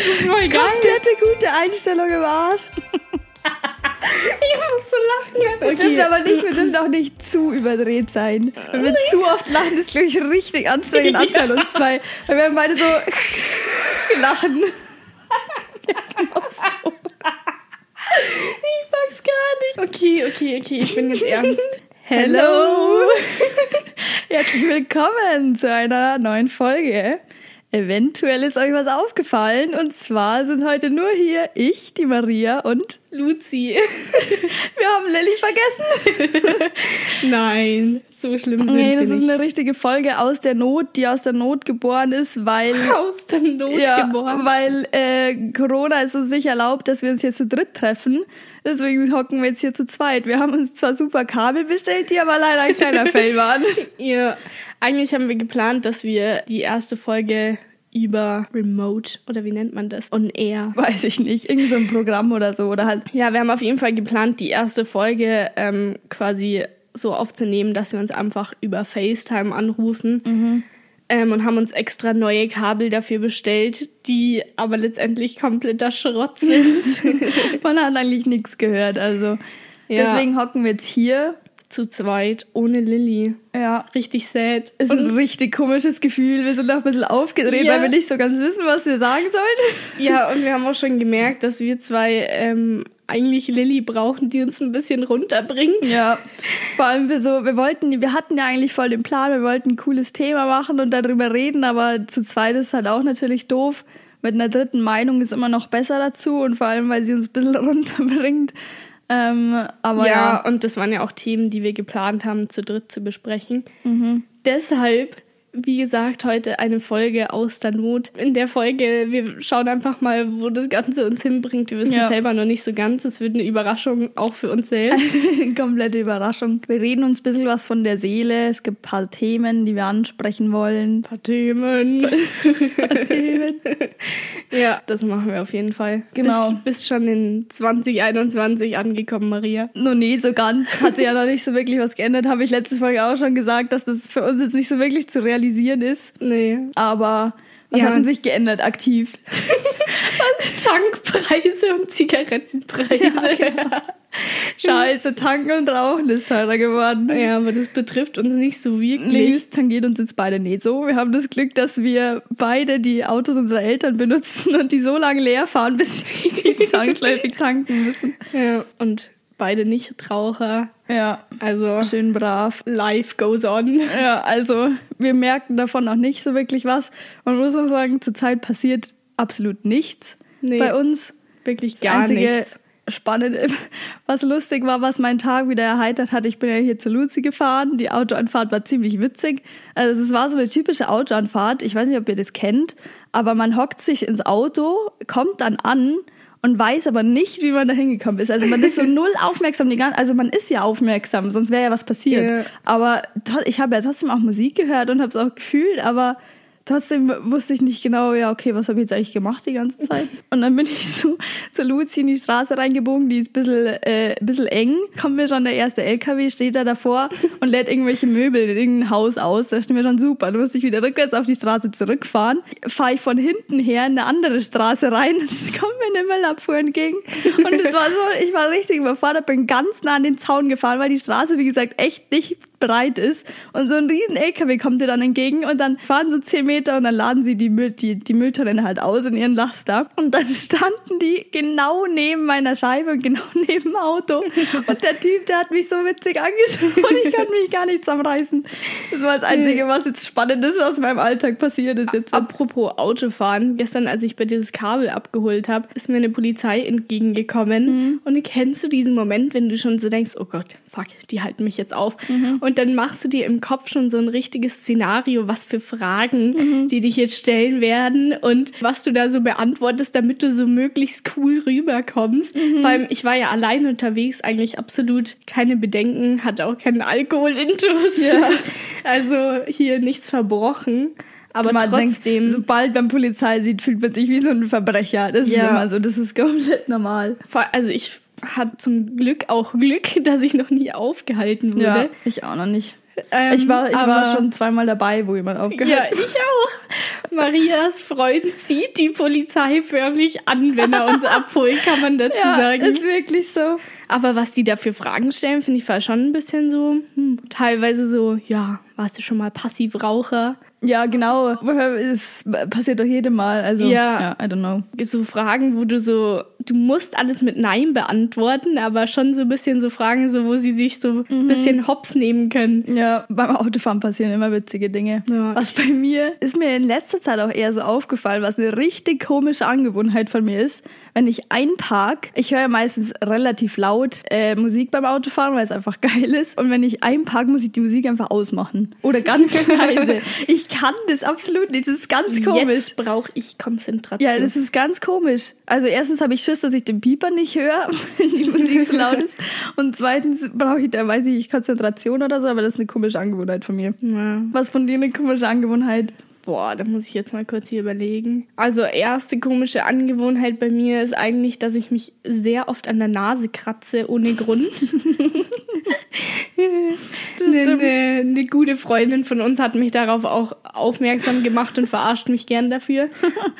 Das ist voll geil. Komplette gute Einstellung im Arsch. Ich muss so lachen. Wir dürfen aber nicht, wir dürfen auch nicht zu überdreht sein. Wenn wir zu oft lachen, ist glaube ich richtig anstrengend Ja. anzahlen uns zwei. Weil wir haben beide so lachen. Genau so. Ich mag's gar nicht. Okay, okay, okay, ich bin jetzt ernst. Hello! Herzlich willkommen zu einer neuen Folge. Eventuell ist euch was aufgefallen und zwar sind heute nur hier ich, die Maria und Luzi. wir haben Lilly vergessen. Nein, so schlimm sind Nee, wir das ist nicht. eine richtige Folge aus der Not, die aus der Not geboren ist, weil Aus der Not ja, geboren. weil äh, Corona es uns nicht erlaubt, dass wir uns hier zu dritt treffen. Deswegen hocken wir jetzt hier zu zweit. Wir haben uns zwar super Kabel bestellt, die aber leider ein kleiner Fail waren. Ja, eigentlich haben wir geplant, dass wir die erste Folge über Remote oder wie nennt man das? On Air. Weiß ich nicht, irgend so ein Programm oder so oder halt. Ja, wir haben auf jeden Fall geplant, die erste Folge ähm, quasi so aufzunehmen, dass wir uns einfach über FaceTime anrufen. Ähm, und haben uns extra neue Kabel dafür bestellt, die aber letztendlich kompletter Schrott sind. Man hat eigentlich nichts gehört. Also Ja. deswegen hocken wir jetzt hier. Zu zweit, ohne Lilly. Ja. Richtig sad. Ist ein richtig komisches Gefühl. Wir sind noch ein bisschen aufgedreht, Ja. weil wir nicht so ganz wissen, was wir sagen sollen. Ja, und wir haben auch schon gemerkt, dass wir zwei ähm, eigentlich Lilly brauchen, die uns ein bisschen runterbringt. Ja, vor allem wir so, wir wollten, wir hatten ja eigentlich voll den Plan, wir wollten ein cooles Thema machen und darüber reden, aber zu zweit ist halt auch natürlich doof. Mit einer dritten Meinung ist immer noch besser dazu und vor allem, weil sie uns ein bisschen runterbringt. Ähm, aber ja, ja, und das waren ja auch Themen, die wir geplant haben, zu dritt zu besprechen. Mhm. Deshalb, wie gesagt, heute eine Folge aus der Not. In der Folge, wir schauen einfach mal, wo das Ganze uns hinbringt. Wir wissen Ja. selber noch nicht so ganz. Es wird eine Überraschung auch für uns selbst. komplette Überraschung. Wir reden uns ein bisschen was von der Seele. Es gibt ein paar Themen, die wir ansprechen wollen. Ein paar Themen. Themen. ja, das machen wir auf jeden Fall. Genau. Bist, bist schon in 2021 angekommen, Maria. Noch nie so ganz. Hat sich ja noch nicht so wirklich was geändert. Habe ich letzte Folge auch schon gesagt, dass das für uns jetzt nicht so wirklich zu realisieren ist. Nee. Aber was Ja. hat denn sich geändert aktiv? Tankpreise und Zigarettenpreise. Scheiße, tanken und rauchen ist teurer geworden. Ja, aber das betrifft uns nicht so Nee, wirklich. es tangiert uns jetzt beide nicht so. Wir haben das Glück, dass wir beide die Autos unserer Eltern benutzen und die so lange leer fahren, bis sie zwangsläufig tanken müssen. Ja, und beide Nichtraucher. Ja, Also, schön brav. life goes on. Ja, also wir merken davon noch nicht so wirklich was. Man muss auch sagen, zurzeit passiert absolut nichts Nee. bei uns. Wirklich Das gar einzige nichts. Spannende, was lustig war, was meinen Tag wieder erheitert hat. Ich bin ja hier zu Luzi gefahren. Die Autoanfahrt war ziemlich witzig. Also es war so eine typische Autoanfahrt. Ich weiß nicht, ob ihr das kennt, aber man hockt sich ins Auto, kommt dann an und weiß aber nicht, wie man da hingekommen ist. Also man ist so null aufmerksam. Die ganze, also man ist ja aufmerksam, sonst wäre ja was passiert. Ja. Aber ich habe ja trotzdem auch Musik gehört und habe es auch gefühlt, aber trotzdem wusste ich nicht genau, ja, okay, was habe ich jetzt eigentlich gemacht die ganze Zeit? Und dann bin ich so zu Luzi in die Straße reingebogen, die ist ein bisschen, äh, ein bisschen eng. Kommt mir schon der erste LKW, steht da davor und lädt irgendwelche Möbel in irgendein Haus aus. Da steht mir schon super. Dann musste ich wieder rückwärts auf die Straße zurückfahren. Fahre ich von hinten her in eine andere Straße rein und kommt mir eine Müllabfuhr entgegen. Und es war so, ich war richtig überfordert, bin ganz nah an den Zaun gefahren, weil die Straße, wie gesagt, echt nicht breit ist. Und so ein riesen LKW kommt dir dann entgegen und dann fahren so zehn Meter und dann laden sie die, Müll, die, die Mülltonnen halt aus in ihren Laster. Und dann standen die genau neben meiner Scheibe und genau neben dem Auto. Und der Typ, der hat mich so witzig angeschaut und ich kann mich gar nicht zusammenreißen. Das war das Einzige, was jetzt spannend ist, was in meinem Alltag passiert ist jetzt. Apropos Autofahren, gestern, als ich bei dir das Kabel abgeholt habe, ist mir eine Polizei entgegengekommen. Mhm. Und kennst du diesen Moment, wenn du schon so denkst, oh Gott, fuck, die halten mich jetzt auf. Mhm. Und dann machst du dir im Kopf schon so ein richtiges Szenario, was für Fragen, Mhm. die dich jetzt stellen werden und was du da so beantwortest, damit du so möglichst cool rüberkommst. Mhm. Vor allem, ich war ja allein unterwegs, eigentlich absolut keine Bedenken, hatte auch keinen Alkoholintus. Ja. Also hier nichts verbrochen. Aber man trotzdem. Denkt, sobald man Polizei sieht, fühlt man sich wie so ein Verbrecher. Das Ja. ist immer so, das ist komplett normal. Also ich hatte zum Glück auch Glück, dass ich noch nie aufgehalten wurde. ich auch noch nicht. Ähm, ich war, ich war schon zweimal dabei, wo jemand aufgehört Ja, ich auch. Marias Freund zieht die Polizei förmlich an, wenn er uns abholt, kann man dazu Ja, sagen. ist wirklich so. Aber was die da für Fragen stellen, finde ich war schon ein bisschen so, hm, teilweise so, ja, warst du schon mal Passivraucher? Ja, genau. Es passiert doch jedem Mal. Also, Ja. ja, I don't know. So Fragen, wo du so, du musst alles mit Nein beantworten, aber schon so ein bisschen so Fragen, so, wo sie sich so ein bisschen hops nehmen können. Ja, beim Autofahren passieren immer witzige Dinge. Ja. Was bei mir ist mir in letzter Zeit auch eher so aufgefallen, was eine richtig komische Angewohnheit von mir ist. Wenn ich einpark, ich höre ja meistens relativ laut äh, Musik beim Autofahren, weil es einfach geil ist. Und wenn ich einpark, muss ich die Musik einfach ausmachen. Oder ganz leise. Ich kann das absolut nicht. Das ist ganz komisch. Jetzt brauche ich Konzentration. Ja, das ist ganz komisch. Also erstens habe ich Schiss, dass ich den Pieper nicht höre, wenn die Musik so laut ist. Und zweitens brauche ich da, weiß ich nicht, Konzentration oder so, aber das ist eine komische Angewohnheit von mir. ja. Was von dir eine komische Angewohnheit? Boah, da muss ich jetzt mal kurz hier überlegen. Also erste komische Angewohnheit bei mir ist eigentlich, dass ich mich sehr oft an der Nase kratze ohne Grund. eine, eine, eine gute Freundin von uns hat mich darauf auch aufmerksam gemacht und verarscht mich gern dafür.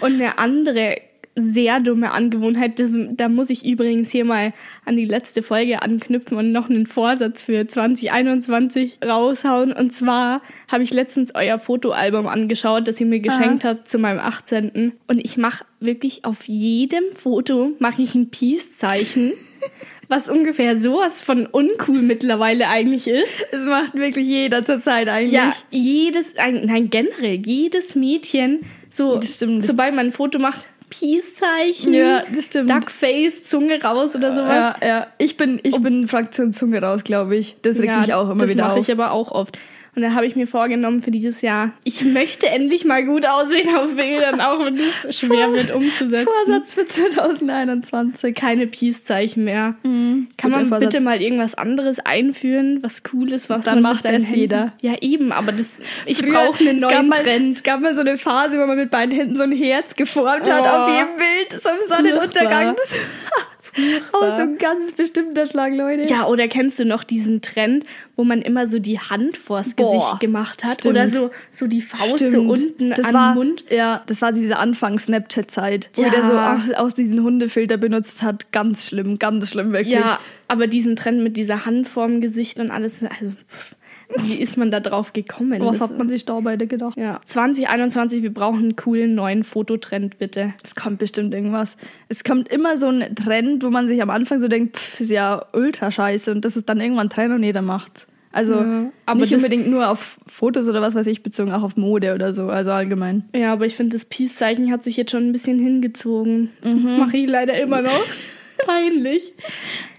Und eine andere sehr dumme Angewohnheit, das, da muss ich übrigens hier mal an die letzte Folge anknüpfen und noch einen Vorsatz für 2021 raushauen. Und zwar habe ich letztens euer Fotoalbum angeschaut, das ihr mir geschenkt habt zu meinem 18. Und ich mache wirklich auf jedem Foto mache ich ein Peace-Zeichen. Was ungefähr sowas von uncool mittlerweile eigentlich ist. Es macht wirklich jeder zur Zeit eigentlich. Ja, jedes, ein- nein, generell, jedes Mädchen, so, sobald man ein Foto macht, Peace-Zeichen, Ja, das stimmt. Duckface, Zunge raus oder sowas. ja, ja. Ich bin, ich bin Fraktion Zunge raus, glaube ich. Das regt mich auch immer das wieder mache auf. ich aber auch oft. Und dann habe ich mir vorgenommen für dieses Jahr, ich möchte endlich mal gut aussehen auf Bildern, auch wenn es schwer wird umzusetzen. Vorsatz für 2021. Keine Peace-Zeichen mehr. Kann guter man Vorsatz. bitte mal irgendwas anderes einführen, was cool ist, was Dann man macht das Händen- jeder. Ja, eben, aber das, ich brauche einen neuen mal, Trend. Es gab mal so eine Phase, wo man mit beiden Händen so ein Herz geformt hat Oh. auf jedem Bild, so im Sonnenuntergang. Das oh, so ein ganz bestimmter Schlag, Leute. Ja, oder kennst du noch diesen Trend, wo man immer so die Hand vors Boah, Gesicht gemacht hat? stimmt. Oder so, so die Faust so Stimmt. unten das am war, Mund? Ja, das war diese Anfangs-Snapchat-Zeit, wo Ja. der so aus, aus diesen Hundefilter benutzt hat. Ganz schlimm, ganz schlimm, wirklich. Ja, aber diesen Trend mit dieser Hand vorm Gesicht und alles, also pff, wie ist man da drauf gekommen? Was Das- hat man sich da beide gedacht? ja, 2021, wir brauchen einen coolen neuen Fototrend, bitte. Es kommt bestimmt irgendwas. Es kommt immer so ein Trend, wo man sich am Anfang so denkt, pff, ist ja ultra scheiße und das ist dann irgendwann Trend und jeder macht's. Also Ja, aber nicht unbedingt nur auf Fotos oder was weiß ich, bezogen auch auf Mode oder so, also allgemein. Ja, aber ich finde, das Peace-Zeichen hat sich jetzt schon ein bisschen hingezogen. Das Mhm. mache ich leider immer noch. Peinlich.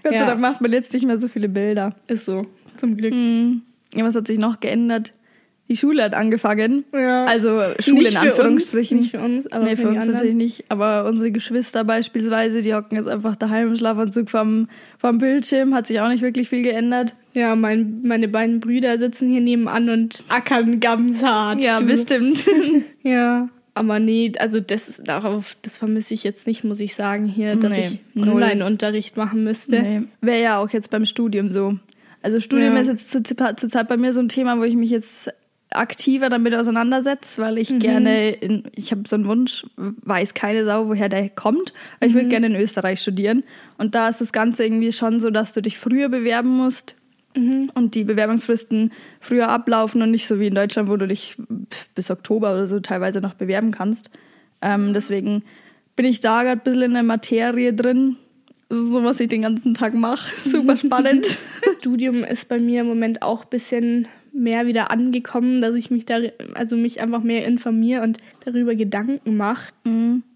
Gott sei. Dank macht man jetzt nicht mehr so viele Bilder. Ist so, zum Glück. Hm. Ja, was hat sich noch geändert? Die Schule hat angefangen. Ja. Also Schule Nicht in Anführungsstrichen. Uns, nicht für uns, aber nee, für, für uns natürlich nicht. Aber unsere Geschwister beispielsweise, die hocken jetzt einfach daheim im Schlafanzug vom, vom Bildschirm. Hat sich auch nicht wirklich viel geändert. Ja, mein, meine beiden Brüder sitzen hier nebenan und ackern ganz hart. Ja, du. bestimmt. Ja. Aber nee, also das darauf, das vermisse ich jetzt nicht, muss ich sagen, hier, dass Nee, ich. Online-Unterricht machen müsste. Nee. Wäre ja auch jetzt beim Studium so. Also Studium Ja. ist jetzt zur zur Zeit bei mir so ein Thema, wo ich mich jetzt aktiver damit auseinandersetze, weil ich gerne, in, ich habe so einen Wunsch, weiß keine Sau, woher der kommt, aber ich würde gerne in Österreich studieren. Und da ist das Ganze irgendwie schon so, dass du dich früher bewerben musst und die Bewerbungsfristen früher ablaufen und nicht so wie in Deutschland, wo du dich bis Oktober oder so teilweise noch bewerben kannst. Ähm, deswegen bin ich da gerade ein bisschen in der Materie drin. Das ist so, was ich den ganzen Tag mache. Super spannend. Studium ist bei mir im Moment auch ein bisschen mehr wieder angekommen, dass ich mich da, also mich einfach mehr informiere und darüber Gedanken mache.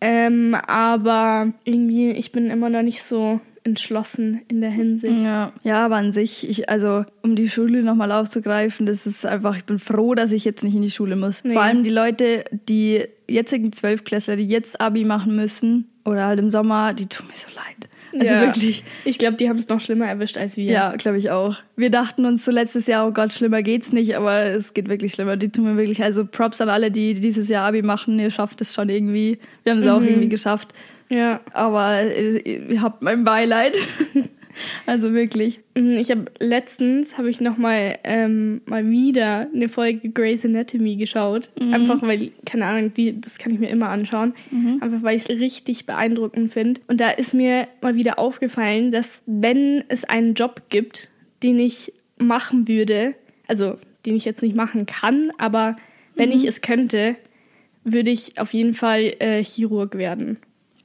Ähm, aber irgendwie, ich bin immer noch nicht so entschlossen in der Hinsicht. ja. ja, aber an sich, ich, also um die Schule nochmal aufzugreifen, das ist einfach, ich bin froh, dass ich jetzt nicht in die Schule muss. Nee. Vor allem die Leute, die jetzigen Zwölfklässler, die jetzt Abi machen müssen oder halt im Sommer, die tun mir so leid. Also Ja. wirklich. Ich glaube, die haben es noch schlimmer erwischt als wir. Ja, glaube ich auch. Wir dachten uns so letztes Jahr, oh Gott, schlimmer geht's nicht, aber es geht wirklich schlimmer. Die tun mir wirklich, also Props an alle, die dieses Jahr Abi machen. Ihr schafft es schon irgendwie. Wir haben es auch irgendwie geschafft. ja. Aber äh, ihr habt mein Beileid. Also wirklich. Mhm, Ich habe letztens habe ich noch mal ähm, mal wieder eine Folge Grey's Anatomy geschaut, einfach weil keine Ahnung, die das kann ich mir immer anschauen, einfach weil ich es richtig beeindruckend finde. Und da ist mir mal wieder aufgefallen, dass wenn es einen Job gibt, den ich machen würde, also den ich jetzt nicht machen kann, aber wenn ich es könnte, würde ich auf jeden Fall äh, Chirurg werden.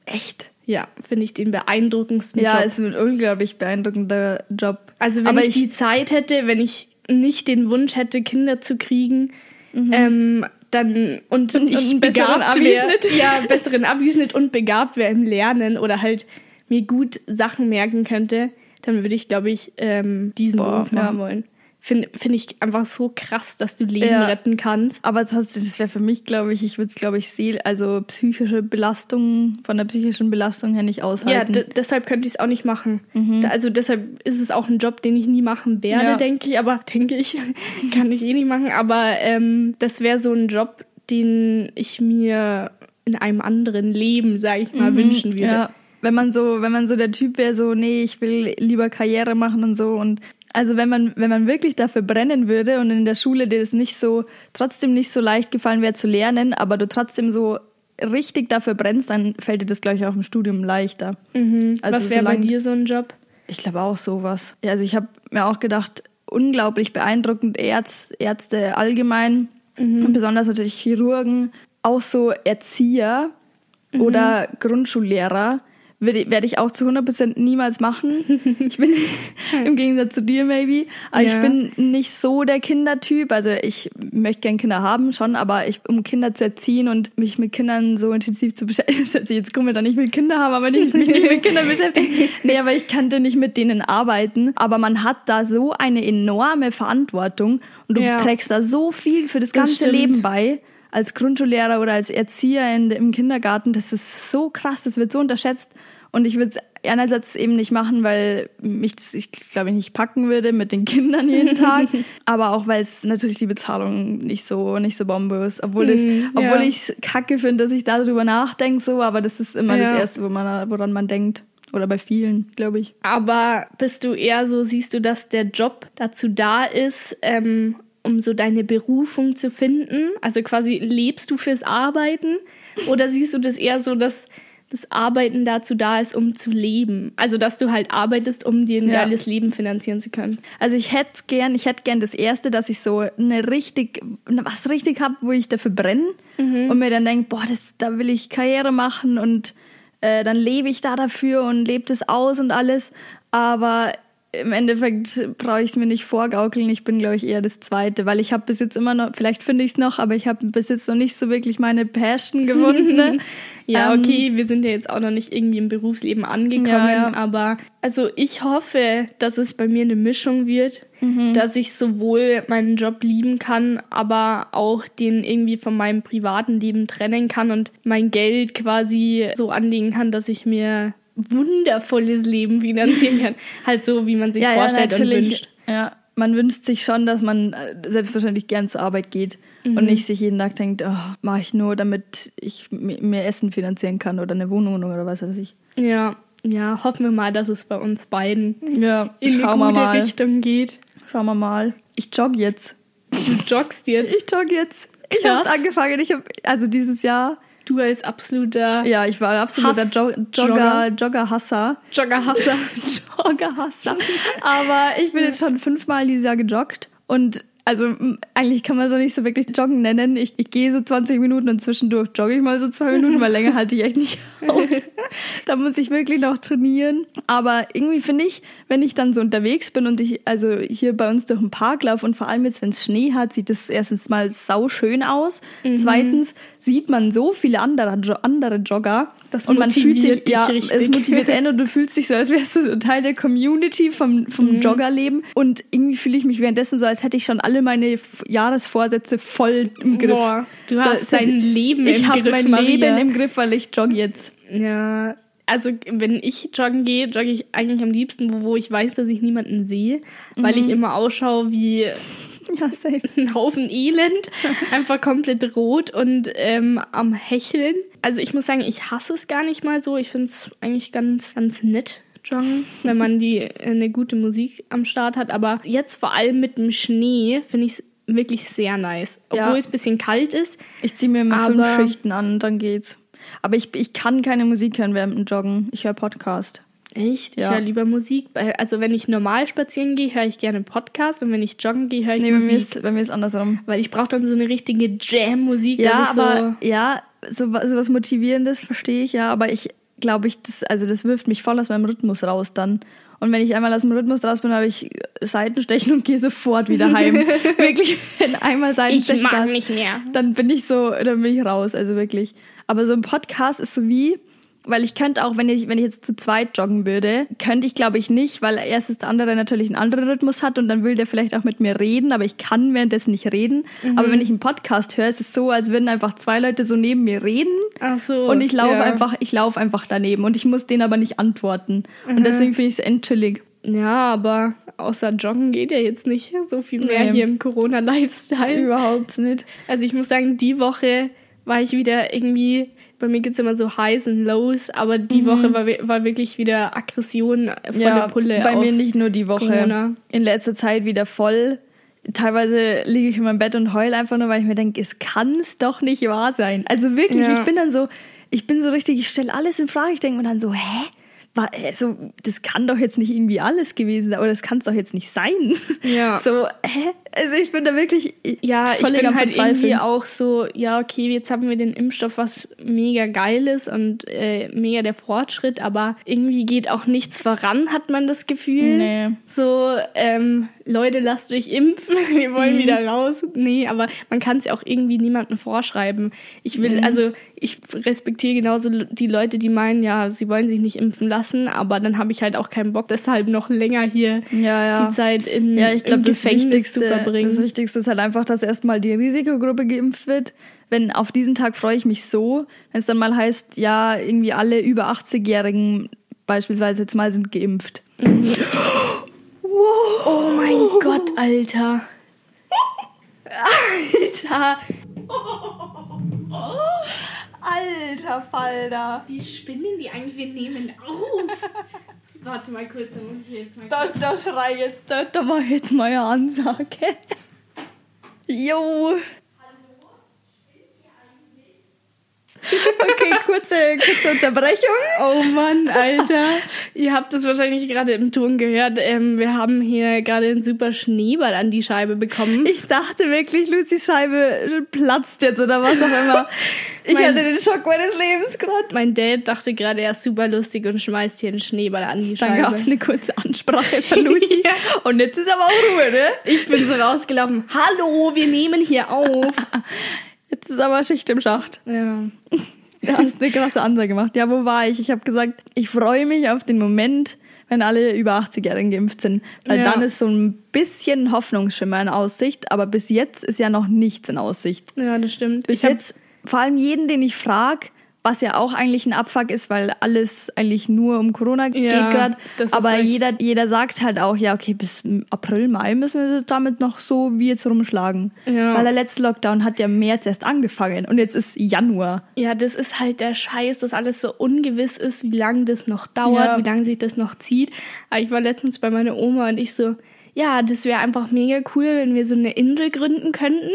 Echt? Ja, finde ich den beeindruckendsten Ja, Job. ist ein unglaublich beeindruckender Job. Also wenn Aber ich, die Zeit hätte, wenn ich nicht den Wunsch hätte, Kinder zu kriegen, ähm, dann und, Und- und ich einen besseren begabt wäre, ja, besseren Abischnitt und begabt wäre im Lernen oder halt mir gut Sachen merken könnte, dann würde ich, glaube ich, ähm, diesen Boah, Beruf machen ja. wollen. Finde find ich einfach so krass, dass du Leben Ja. retten kannst. Aber trotzdem, das wäre für mich, glaube ich, ich würde es, glaube ich, seel, also psychische Belastung, von der psychischen Belastung her nicht Ja, aushalten. d- deshalb könnte ich es auch nicht machen. Da, also deshalb ist es auch ein Job, den ich nie machen werde, Ja. denke ich. Aber denke ich, kann ich eh nicht machen. Aber ähm, das wäre so ein Job, den ich mir in einem anderen Leben, sage ich mal, wünschen würde. Mhm. Ja, wenn man so, wenn man so der Typ wäre, so, nee, ich will lieber Karriere machen und so und also wenn man, wenn man wirklich dafür brennen würde und in der Schule dir das nicht so, trotzdem nicht so leicht gefallen wäre zu lernen, aber du trotzdem so richtig dafür brennst, dann fällt dir das gleich auch im Studium leichter. Mhm. Also Was wäre bei dir so ein Job? Ich glaube auch sowas. Ja, also ich habe mir auch gedacht, unglaublich beeindruckend Ärz, Ärzte allgemein, und besonders natürlich Chirurgen, auch so Erzieher oder Grundschullehrer werde ich auch zu 100% niemals machen. Ich bin im Gegensatz zu dir, maybe. Aber Ja. ich bin nicht so der Kindertyp. Also ich möchte gern Kinder haben, schon, aber ich, um Kinder zu erziehen und mich mit Kindern so intensiv zu beschäftigen, das jetzt komisch an, ich will Kinder haben, aber nicht, mich nicht mit Kindern beschäftigen. Nee, aber ich kannte nicht mit denen arbeiten. Aber man hat da so eine enorme Verantwortung und du Ja. trägst da so viel für das ganze stimmt. Leben bei als Grundschullehrer oder als Erzieher in, im Kindergarten, das ist so krass, das wird so unterschätzt. Und ich würde es einerseits eben nicht machen, weil mich das, ich glaube ich, nicht packen würde mit den Kindern jeden Tag. aber auch, weil es natürlich die Bezahlung nicht so, nicht so Bombe ist. Obwohl, es, Mhm, obwohl ja. ich es kacke finde, dass ich darüber nachdenke, so, aber das ist immer Ja. das Erste, wo man, woran man denkt. Oder bei vielen, glaube ich. Aber bist du eher so, siehst du, dass der Job dazu da ist, ähm, um so deine Berufung zu finden? Also quasi lebst du fürs Arbeiten? Oder siehst du das eher so, dass das Arbeiten dazu da ist, um zu leben? Also dass du halt arbeitest, um dir ein Ja. geiles Leben finanzieren zu können. Also ich hätte gern, ich hätte gern das erste, dass ich so eine richtig, was richtig hab, wo ich dafür brenne und mir dann denke, boah, das, da will ich Karriere machen und äh, dann lebe ich da dafür und lebe das aus und alles. Aber im Endeffekt brauche ich es mir nicht vorgaukeln. Ich bin, glaube ich, eher das Zweite, weil ich habe bis jetzt immer noch, vielleicht finde ich es noch, aber ich habe bis jetzt noch nicht so wirklich meine Passion gefunden. ne? Ja, Ähm, okay, wir sind ja jetzt auch noch nicht irgendwie im Berufsleben angekommen, Ja, ja. aber also ich hoffe, dass es bei mir eine Mischung wird, Mhm. dass ich sowohl meinen Job lieben kann, aber auch den irgendwie von meinem privaten Leben trennen kann und mein Geld quasi so anlegen kann, dass ich mir wundervolles Leben finanzieren kann. halt so, wie man sich vorstellt und wünscht. Ja, man wünscht sich schon, dass man äh, selbstverständlich gern zur Arbeit geht Mhm. und nicht sich jeden Tag denkt, oh, mache ich nur, damit ich mi- mir Essen finanzieren kann oder eine Wohnung oder was weiß ich. Ja, ja, hoffen wir mal, dass es bei uns beiden Ja, in eine wir gute mal. Richtung geht. Schauen wir mal. Ich jogge jetzt. Du joggst jetzt. Ich jogge jetzt. Ich habe angefangen. Ich habe also dieses Jahr. Du als absoluter Ja, ich war absoluter jo Jogger, Jogger-Hasser. Joggerhasser. Joggerhasser. Aber ich bin jetzt schon fünfmal dieses Jahr gejoggt und also eigentlich kann man so nicht so wirklich joggen nennen. Ich, ich gehe so 20 Minuten und zwischendurch jogge ich mal so zwei Minuten, weil länger halte ich echt nicht aus. Da muss ich wirklich noch trainieren. Aber irgendwie finde ich, wenn ich dann so unterwegs bin und ich also hier bei uns durch den Park laufe und vor allem jetzt, wenn es Schnee hat, sieht es erstens mal sau schön aus. Mhm. Zweitens sieht man so viele andere, andere Jogger. Das und man fühlt sich, ja, richtig. es motiviert einen und du fühlst dich so, als wärst du so Teil der Community vom, vom Mhm. Joggerleben. Und irgendwie fühle ich mich währenddessen so, als hätte ich schon alle meine Jahresvorsätze voll im Griff. Boah, du So, hast dein Leben ich im Griff, mein Maria. Leben im Griff, weil ich jogge jetzt. Ja, also wenn ich joggen gehe, jogge ich eigentlich am liebsten, wo, wo ich weiß, dass ich niemanden sehe, weil Mhm. ich immer ausschaue wie Ja, safe. ein Haufen Elend, einfach komplett rot und ähm, am Hecheln. Also ich muss sagen, ich hasse es gar nicht mal so. Ich finde es eigentlich ganz, ganz nett, joggen, wenn man die äh, eine gute Musik am Start hat. Aber jetzt vor allem mit dem Schnee finde ich es wirklich sehr nice. Obwohl Ja. es ein bisschen kalt ist. Ich ziehe mir immer fünf Schichten an und dann geht's. Aber ich, ich kann keine Musik hören während dem Joggen. Ich höre Podcast. Echt? Ich Ja. höre lieber Musik. Also wenn ich normal spazieren gehe, höre ich gerne Podcast und wenn ich joggen gehe, höre ich Nee, bei mir, ist, bei mir ist andersrum. Weil ich brauche dann so eine richtige Jam-Musik. Ja, ich aber ja, so, so was Motivierendes verstehe ich ja, aber ich glaube ich, das, also das wirft mich voll aus meinem Rhythmus raus dann. Und wenn ich einmal aus dem Rhythmus raus bin, habe ich Seitenstechen und gehe sofort wieder heim. wirklich, wenn einmal ich Seitenstechen da mag ist, nicht mehr. dann bin ich so, dann bin ich raus, also wirklich. Aber so ein Podcast ist so wie, weil ich könnte auch, wenn ich, wenn ich jetzt zu zweit joggen würde, könnte ich glaube ich nicht, weil erstens der andere natürlich einen anderen Rhythmus hat und dann will der vielleicht auch mit mir reden, aber ich kann währenddessen nicht reden. Aber wenn ich einen Podcast höre, ist es so, als würden einfach zwei Leute so neben mir reden Ach so. und ich laufe ja. einfach, ich laufe einfach daneben und ich muss denen aber nicht antworten. Und deswegen finde ich es endchillig. Ja, aber außer Joggen geht ja jetzt nicht so viel mehr Nee. hier im Corona-Lifestyle. Überhaupt nicht. Also ich muss sagen, die Woche war ich wieder irgendwie, bei mir gibt's immer so Highs und Lows, aber die Woche war, war wirklich wieder Aggression Mhm. ja, Pulle. bei mir nicht nur die Woche. Corona. In letzter Zeit wieder voll. Teilweise liege ich in meinem Bett und heul einfach nur, weil ich mir denke, es kann's doch nicht wahr sein. Also wirklich, Ja. ich bin dann so, ich bin so richtig, ich stelle alles in Frage. Ich denke mir dann so, hä? War, also, das kann doch jetzt nicht irgendwie alles gewesen sein, oder das kann es doch jetzt nicht sein. Ja. So, hä? Also ich bin da wirklich Ja, ich bin halt irgendwie auch so, ja, okay, jetzt haben wir den Impfstoff, was mega geil ist und äh, mega der Fortschritt, aber irgendwie geht auch nichts voran, hat man das Gefühl. Nee. So, ähm, Leute, lasst euch impfen, wir wollen Mhm. wieder raus. Nee, aber man kann es ja auch irgendwie niemandem vorschreiben. Ich will, Mhm. also ich respektiere genauso die Leute, die meinen, ja, sie wollen sich nicht impfen lassen, aber dann habe ich halt auch keinen Bock, deshalb noch länger hier Ja, ja. die Zeit in, Ja, ich im glaube, das Gefängnis zu verbringen. Das Wichtigste ist halt einfach, dass erstmal die Risikogruppe geimpft wird. Wenn auf diesen Tag freue ich mich so, wenn es dann mal heißt, ja, irgendwie alle über 80-Jährigen beispielsweise jetzt mal sind geimpft. Oh mein Gott, Alter. Alter. Alter Falter. Wie spinnen die eigentlich? Wir nehmen auf. Warte mal kurz, dann muss ich jetzt mal Da, da schrei jetzt, da, da mach ich jetzt mal eine Ansage. Jo. Okay, kurze, kurze Unterbrechung. Oh Mann, Alter. Ihr habt das wahrscheinlich gerade im Ton gehört. Ähm, wir haben hier gerade einen super Schneeball an die Scheibe bekommen. Ich dachte wirklich, Luzis Scheibe platzt jetzt oder was auch immer. Ich Mein- hatte den Schock meines Lebens gerade. mein Dad dachte gerade, er ist super lustig und schmeißt hier einen Schneeball an die Dann Scheibe. gab es eine kurze Ansprache von Luzi. Ja. Und jetzt ist aber auch Ruhe, ne? ich bin so rausgelaufen. Hallo, wir nehmen hier auf. Jetzt ist aber Schicht im Schacht. Ja. Du hast eine krasse Ansage gemacht. Ja, wo war ich? Ich habe gesagt, ich freue mich auf den Moment, wenn alle über 80-Jährigen geimpft sind. Weil Ja. dann ist so ein bisschen Hoffnungsschimmer in Aussicht. Aber bis jetzt ist ja noch nichts in Aussicht. ja, das stimmt. Bis Ich jetzt, vor allem jeden, den ich frage, was ja auch eigentlich ein Abfuck ist, weil alles eigentlich nur um Corona geht gerade. Aber jeder, jeder sagt halt auch, ja, okay, bis April, Mai müssen wir damit noch so wie jetzt rumschlagen. Ja. Weil der letzte Lockdown hat ja März erst angefangen und jetzt ist Januar. Ja, das ist halt der Scheiß, dass alles so ungewiss ist, wie lange das noch dauert, Ja. wie lange sich das noch zieht. Aber ich war letztens bei meiner Oma und ich so, ja, das wäre einfach mega cool, wenn wir so eine Insel gründen könnten,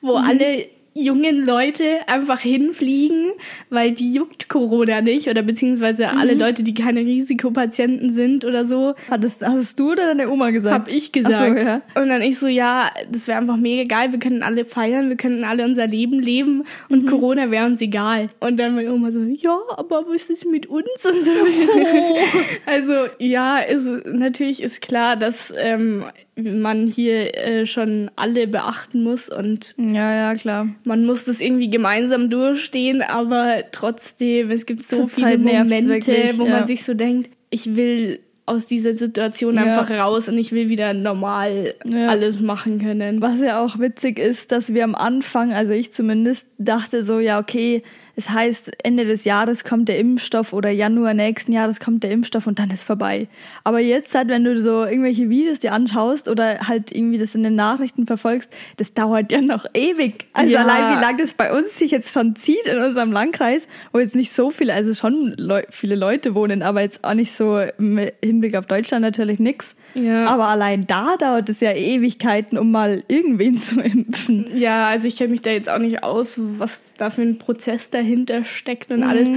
wo Mhm. alle jungen Leute einfach hinfliegen, weil die juckt Corona nicht oder beziehungsweise alle Mhm. Leute, die keine Risikopatienten sind oder so, Hattest, hast du oder deine Oma gesagt? hab ich gesagt. So, ja. Und dann ich so, ja, das wäre einfach mega geil, wir könnten alle feiern, wir könnten alle unser Leben leben und Mhm. Corona wäre uns egal. Und dann meine Oma so, ja, aber was ist mit uns und so. Oh. Also ja, ist, natürlich ist klar, dass ähm, man hier äh, schon alle beachten muss und Ja, ja, klar. Man muss das irgendwie gemeinsam durchstehen, aber trotzdem, es gibt so Zurzeit viele Momente, wirklich, wo ja. man sich so denkt, ich will aus dieser Situation Ja. einfach raus und ich will wieder normal Ja. alles machen können. Was ja auch witzig ist, dass wir am Anfang, also ich zumindest, dachte so, ja, okay, es heißt, Ende des Jahres kommt der Impfstoff oder Januar nächsten Jahres kommt der Impfstoff und dann ist vorbei. Aber jetzt halt, wenn du so irgendwelche Videos dir anschaust oder halt irgendwie das in den Nachrichten verfolgst, das dauert ja noch ewig. Also Ja. allein wie lange das bei uns sich jetzt schon zieht in unserem Landkreis, wo jetzt nicht so viele, also schon Leu viele Leute wohnen, aber jetzt auch nicht so im Hinblick auf Deutschland natürlich nix. Ja. Aber allein da dauert es ja Ewigkeiten, um mal irgendwen zu impfen. Ja, also ich kenne mich da jetzt auch nicht aus, was da für ein Prozess dahinter steckt und alles.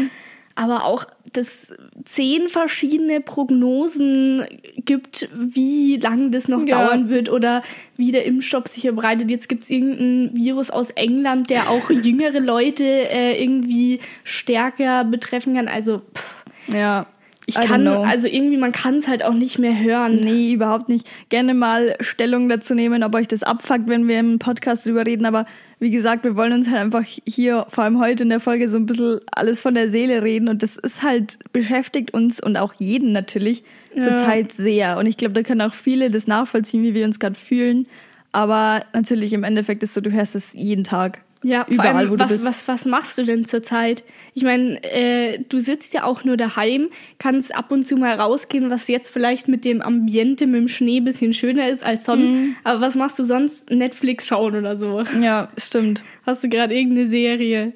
Aber auch, dass zehn verschiedene Prognosen gibt, wie lange das noch Ja. dauern wird oder wie der Impfstoff sich verbreitet. Jetzt gibt es irgendein Virus aus England, der auch jüngere Leute äh, irgendwie stärker betreffen kann. Also pff, Ja. ich I kann, also irgendwie, man kann es halt auch nicht mehr hören. Nee, überhaupt nicht. Gerne mal Stellung dazu nehmen, ob euch das abfuckt, wenn wir im Podcast drüber reden. Aber wie gesagt, wir wollen uns halt einfach hier, vor allem heute in der Folge, so ein bisschen alles von der Seele reden. Und das ist halt, beschäftigt uns und auch jeden natürlich Ja. zurzeit sehr. Und ich glaube, da können auch viele das nachvollziehen, wie wir uns gerade fühlen. Aber natürlich im Endeffekt ist so, du hörst es jeden Tag. Ja, Überall, allem, wo du was, bist. was, was machst du denn zurzeit? Ich meine, äh, du sitzt ja auch nur daheim, kannst ab und zu mal rausgehen, was jetzt vielleicht mit dem Ambiente, mit dem Schnee ein bisschen schöner ist als sonst. Mhm. Aber was machst du sonst? Netflix schauen oder so? Ja, stimmt. Hast du gerade irgendeine Serie?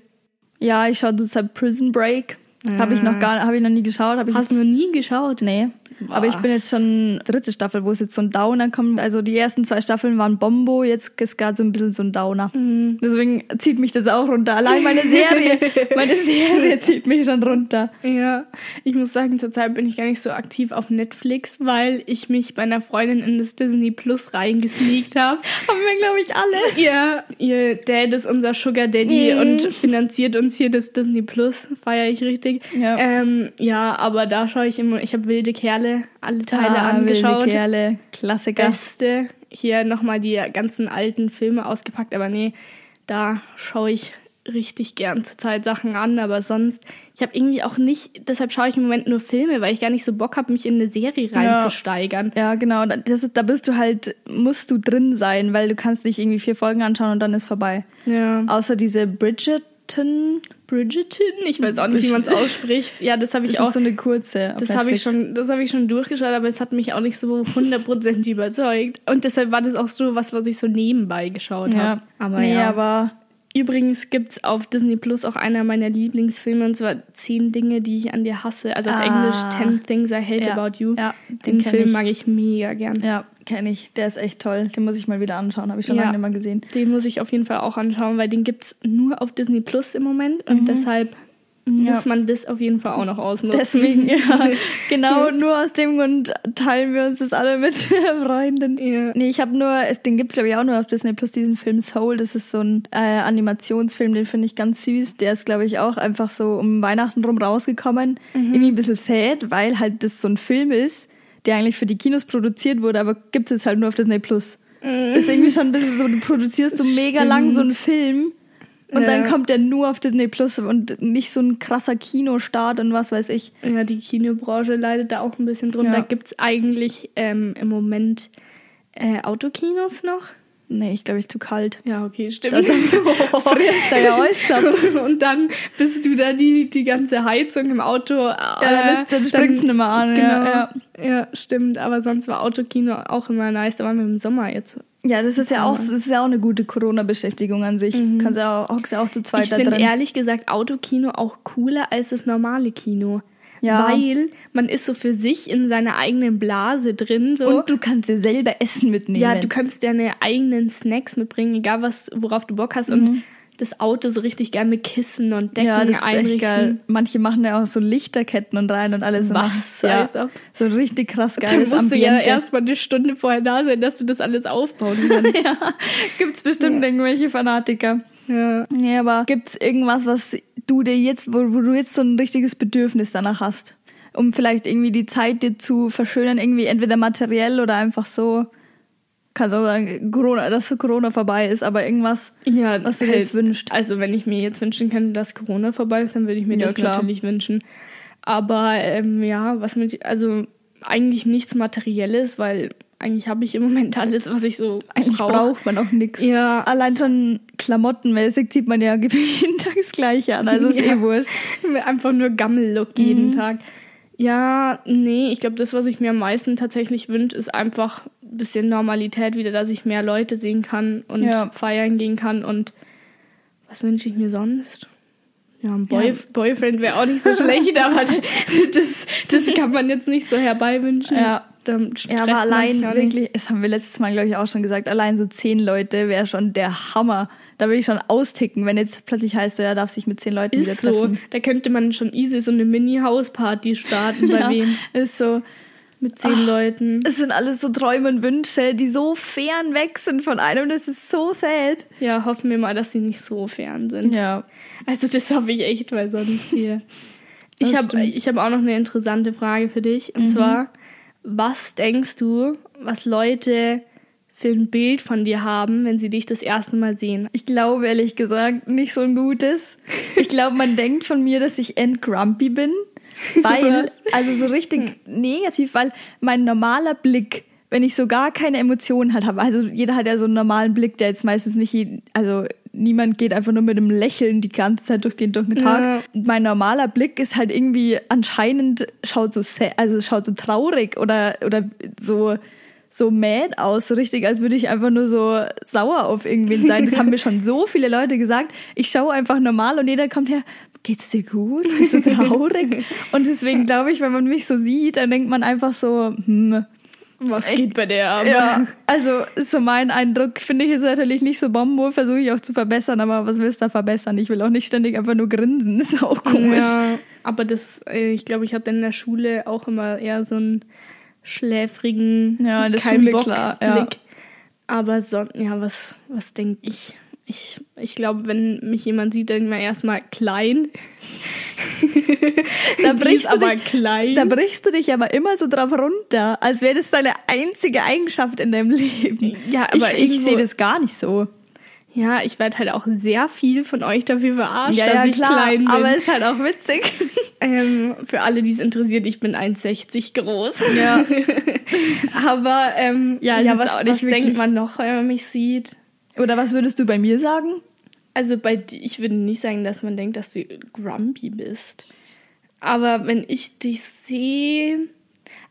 Ja, ich schaue zurzeit Prison Break. Habe ich noch gar, habe ich noch nie geschaut. Habe ich Hast du noch nie geschaut? Nee. Aber ich bin jetzt Was? schon dritte Staffel, wo es jetzt so ein Downer kommt. Also die ersten zwei Staffeln waren Bombo, jetzt ist gerade so ein bisschen so ein Downer. Mhm. Deswegen zieht mich das auch runter. Allein meine Serie, meine Serie zieht mich schon runter. Ja, ich muss sagen, zurzeit bin ich gar nicht so aktiv auf Netflix, weil ich mich bei einer Freundin in das Disney Plus reingesneakt habe. Haben wir, glaube ich, alle. Ja, ihr Dad ist unser Sugar Daddy Mhm. und finanziert uns hier das Disney Plus, feiere ich richtig. Ja. Ähm, ja, aber da schaue ich immer, ich habe wilde Kerle, alle Teile Ah, angeschaut. wilde Kerle, Klassiker. Beste. Hier nochmal die ganzen alten Filme ausgepackt, aber nee, da schaue ich richtig gern zurzeit Sachen an, aber sonst, ich habe irgendwie auch nicht, deshalb schaue ich im Moment nur Filme, weil ich gar nicht so Bock habe, mich in eine Serie reinzusteigern. Ja, genau. Das ist, da bist du halt, musst du drin sein, weil du kannst nicht irgendwie vier Folgen anschauen und dann ist vorbei. Ja. Außer diese Bridgerton. Bridgerton, ich weiß auch nicht, wie man es ausspricht. Ja, das habe ich Das auch. ist so eine kurze. Das habe ich schon, das habe ich schon durchgeschaut, aber es hat mich auch nicht so hundertprozentig überzeugt. Und deshalb war das auch so was, was ich so nebenbei geschaut Ja, habe. Aber nee, ja. aber Übrigens gibt es auf Disney Plus auch einer meiner Lieblingsfilme und zwar Zehn Dinge, die ich an dir hasse. Also auf Ah. Englisch Ten Things I Hate Ja, About You. ja, den den Film ich. mag ich mega gern. Ja, kenne ich. Der ist echt toll. Den muss ich mal wieder anschauen. Habe ich schon Ja. lange nicht mehr gesehen. Den muss ich auf jeden Fall auch anschauen, weil den gibt es nur auf Disney Plus im Moment und deshalb muss Ja. man das auf jeden Fall auch noch ausnutzen. Deswegen, ja, genau, nur aus dem Grund teilen wir uns das alle mit Freunden. Ja. Nee, ich habe nur, es, den gibt's glaube ich auch nur auf Disney Plus, diesen Film Soul. Das ist so ein äh, Animationsfilm, den finde ich ganz süß. Der ist glaube ich auch einfach so um Weihnachten rum rausgekommen. Irgendwie ein bisschen sad, weil halt das so ein Film ist, der eigentlich für die Kinos produziert wurde, aber gibt's jetzt halt nur auf Disney Plus. Ist irgendwie schon ein bisschen so, du produzierst so mega Stimmt. lang so einen Film. Und Ja. dann kommt der nur auf Disney Plus und nicht so ein krasser Kinostart und was weiß ich. Ja, die Kinobranche leidet da auch ein bisschen drunter. Ja. Gibt es eigentlich ähm, im Moment äh, Autokinos noch? Nee, ich glaube, ich zu kalt. Ja, okay, stimmt. Da- frierst du ja äußerst. Und dann bist du da die, die ganze Heizung im Auto. äh, Ja, dann ist- dann springt's nicht mehr an, Genau. ja, Ja, stimmt. Aber sonst war Autokino auch immer nice. Da waren wir im Sommer jetzt. Ja, das ist ja auch, das ist ja auch eine gute Corona-Beschäftigung an sich. Kannst ja auch, hockst ja auch zu zweit Ich da finde drin. ehrlich gesagt Autokino auch cooler als das normale Kino. Ja. Weil man ist so für sich in seiner eigenen Blase drin. So. Und du kannst dir selber Essen mitnehmen. Ja, du kannst deine eigenen Snacks mitbringen, egal was, worauf du Bock hast. Und das Auto so richtig geil mit Kissen und Decken Mhm. ja, das ist einrichten. echt geil. Manche machen ja auch so Lichterketten und rein und alles. Was? Und ja, ob. so richtig krass geiles musst du ja Ambiente. erstmal eine Stunde vorher da sein, dass du das alles aufbauen kannst. ja, gibt's bestimmt irgendwelche Fanatiker. Ja. Nee, aber gibt's irgendwas, was du dir jetzt, wo, wo du jetzt so ein richtiges Bedürfnis danach hast? Um vielleicht irgendwie die Zeit dir zu verschönern, irgendwie entweder materiell oder einfach so, kannst auch sagen, Corona, dass so Corona vorbei ist, aber irgendwas, Ja, was du dir halt, jetzt wünschst. Also, wenn ich mir jetzt wünschen könnte, dass Corona vorbei ist, dann würde ich mir Ja, das klar. natürlich wünschen. Aber ähm, ja, was mit, also eigentlich nichts Materielles, weil eigentlich habe ich im Moment alles, was ich so Eigentlich brauche. braucht man auch nichts. Ja. Allein schon klamottenmäßig zieht man ja jeden Tag das Gleiche an, also ist Ja. eh wurscht. Einfach nur Gammel-Look jeden Mhm. Tag. Ja, nee, ich glaube, das, was ich mir am meisten tatsächlich wünsche, ist einfach ein bisschen Normalität wieder, dass ich mehr Leute sehen kann und Ja. feiern gehen kann. Und was wünsche ich mir sonst? Ja, ein Boy Ja. Boyfriend wäre auch nicht so schlecht, aber das, das kann man jetzt nicht so herbeiwünschen. Ja. Dann Ja, aber allein ja wirklich, das haben wir letztes Mal, glaube ich, auch schon gesagt, allein so zehn Leute wäre schon der Hammer. Da würde ich schon austicken, wenn jetzt plötzlich heißt, er darf sich mit zehn Leuten Ist wieder so. treffen. Da könnte man schon easy so eine Mini-Hausparty starten. Bei ja, wem? Ist so. Mit zehn Ach, Leuten. Es sind alles so Träume und Wünsche, die so fern weg sind von einem. Das ist so sad. Ja, hoffen wir mal, dass sie nicht so fern sind. Ja. Also das hoffe ich echt, weil sonst hier. Ich habe hab auch noch eine interessante Frage für dich. Und zwar, was denkst du, was Leute für ein Bild von dir haben, wenn sie dich das erste Mal sehen? Ich glaube ehrlich gesagt nicht so ein gutes. Ich glaube, man denkt von mir, dass ich endgrumpy bin. Weil, also so richtig negativ, weil mein normaler Blick, wenn ich so gar keine Emotionen halt habe, also jeder hat ja so einen normalen Blick, der jetzt meistens nicht, jeden, also niemand geht einfach nur mit einem Lächeln die ganze Zeit durchgehend durch den Tag. Ja. Mein normaler Blick ist halt irgendwie anscheinend schaut so, also schaut so traurig oder, oder so, so mad aus, so richtig, als würde ich einfach nur so sauer auf irgendwen sein. Das haben mir schon so viele Leute gesagt. Ich schaue einfach normal und jeder kommt her, geht's dir gut? Bist du traurig? und deswegen glaube ich, wenn man mich so sieht, dann denkt man einfach so, hm, Was geht bei der ab? ja, also ist so mein Eindruck, finde ich, ist natürlich nicht so Bombo, versuche ich auch zu verbessern, aber was willst du da verbessern? Ich will auch nicht ständig einfach nur grinsen, ist auch komisch. Ja, aber das, äh, ich glaube, ich hatte in der Schule auch immer eher so einen schläfrigen, Ja, in der kein Schule, klar, ja. Aber so, ja, was, was denke ich? Ich, ich glaube, wenn mich jemand sieht, dann immer erstmal klein. Da brichst du aber dich- klein. Da brichst du dich aber immer so drauf runter, als wäre das deine einzige Eigenschaft in deinem Leben. Ja, aber ich, ich sehe das gar nicht so. ja, ich werde halt auch sehr viel von euch dafür verarscht, Ja, dass ja, ich klar, klein bin. aber ist halt auch witzig. ähm, für alle, die es interessiert, ich bin 1,60 groß. Ja. aber ähm, Ja, ja, was, was denkt man noch, wenn man mich sieht? Oder was würdest du bei mir sagen? Also bei di- ich würde nicht sagen, dass man denkt, dass du grumpy bist. Aber wenn ich dich sehe,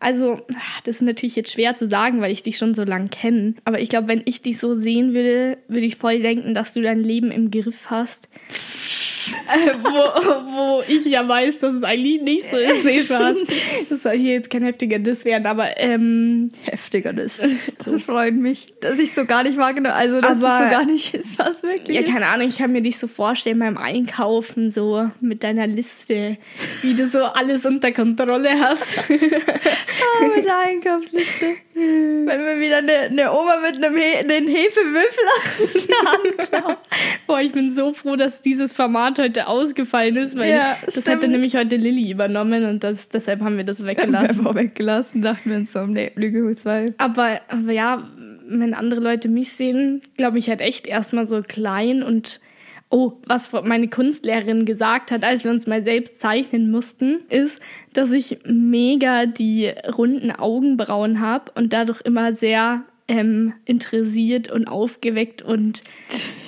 also ach, das ist natürlich jetzt schwer zu sagen, weil ich dich schon so lang kenne. Aber ich glaube, wenn ich dich so sehen würde, würde ich voll denken, dass du dein Leben im Griff hast. Äh, wo, wo ich ja weiß, dass es eigentlich nicht so ist. Nee, Spaß. Das soll hier jetzt kein heftiger Diss werden, aber ähm, Heftiger das. Das freut mich, dass ich so gar nicht wahrgenommen Also, dass Aber- es so gar nicht ist, was wirklich Ja, keine Ahnung, ich kann mir dich so vorstellen beim Einkaufen, so mit deiner Liste, wie du so alles unter Kontrolle hast. Ah, mit der Einkaufsliste. Wenn wir wieder eine, eine Oma mit einem He einen Hefewürfel aus der Hand. Boah, ich bin so froh, dass dieses Format heute ausgefallen ist, weil Ja, das stimmt. hätte nämlich heute Lilly übernommen und das, deshalb haben wir das Haben weggelassen. wir weggelassen, dachten wir uns so, nee, Lüge hoch zwei. Aber, aber ja, wenn andere Leute mich sehen, glaube ich halt echt erstmal so klein und oh, was meine Kunstlehrerin gesagt hat, als wir uns mal selbst zeichnen mussten, ist, dass ich mega die runden Augenbrauen habe und dadurch immer sehr ähm, interessiert und aufgeweckt und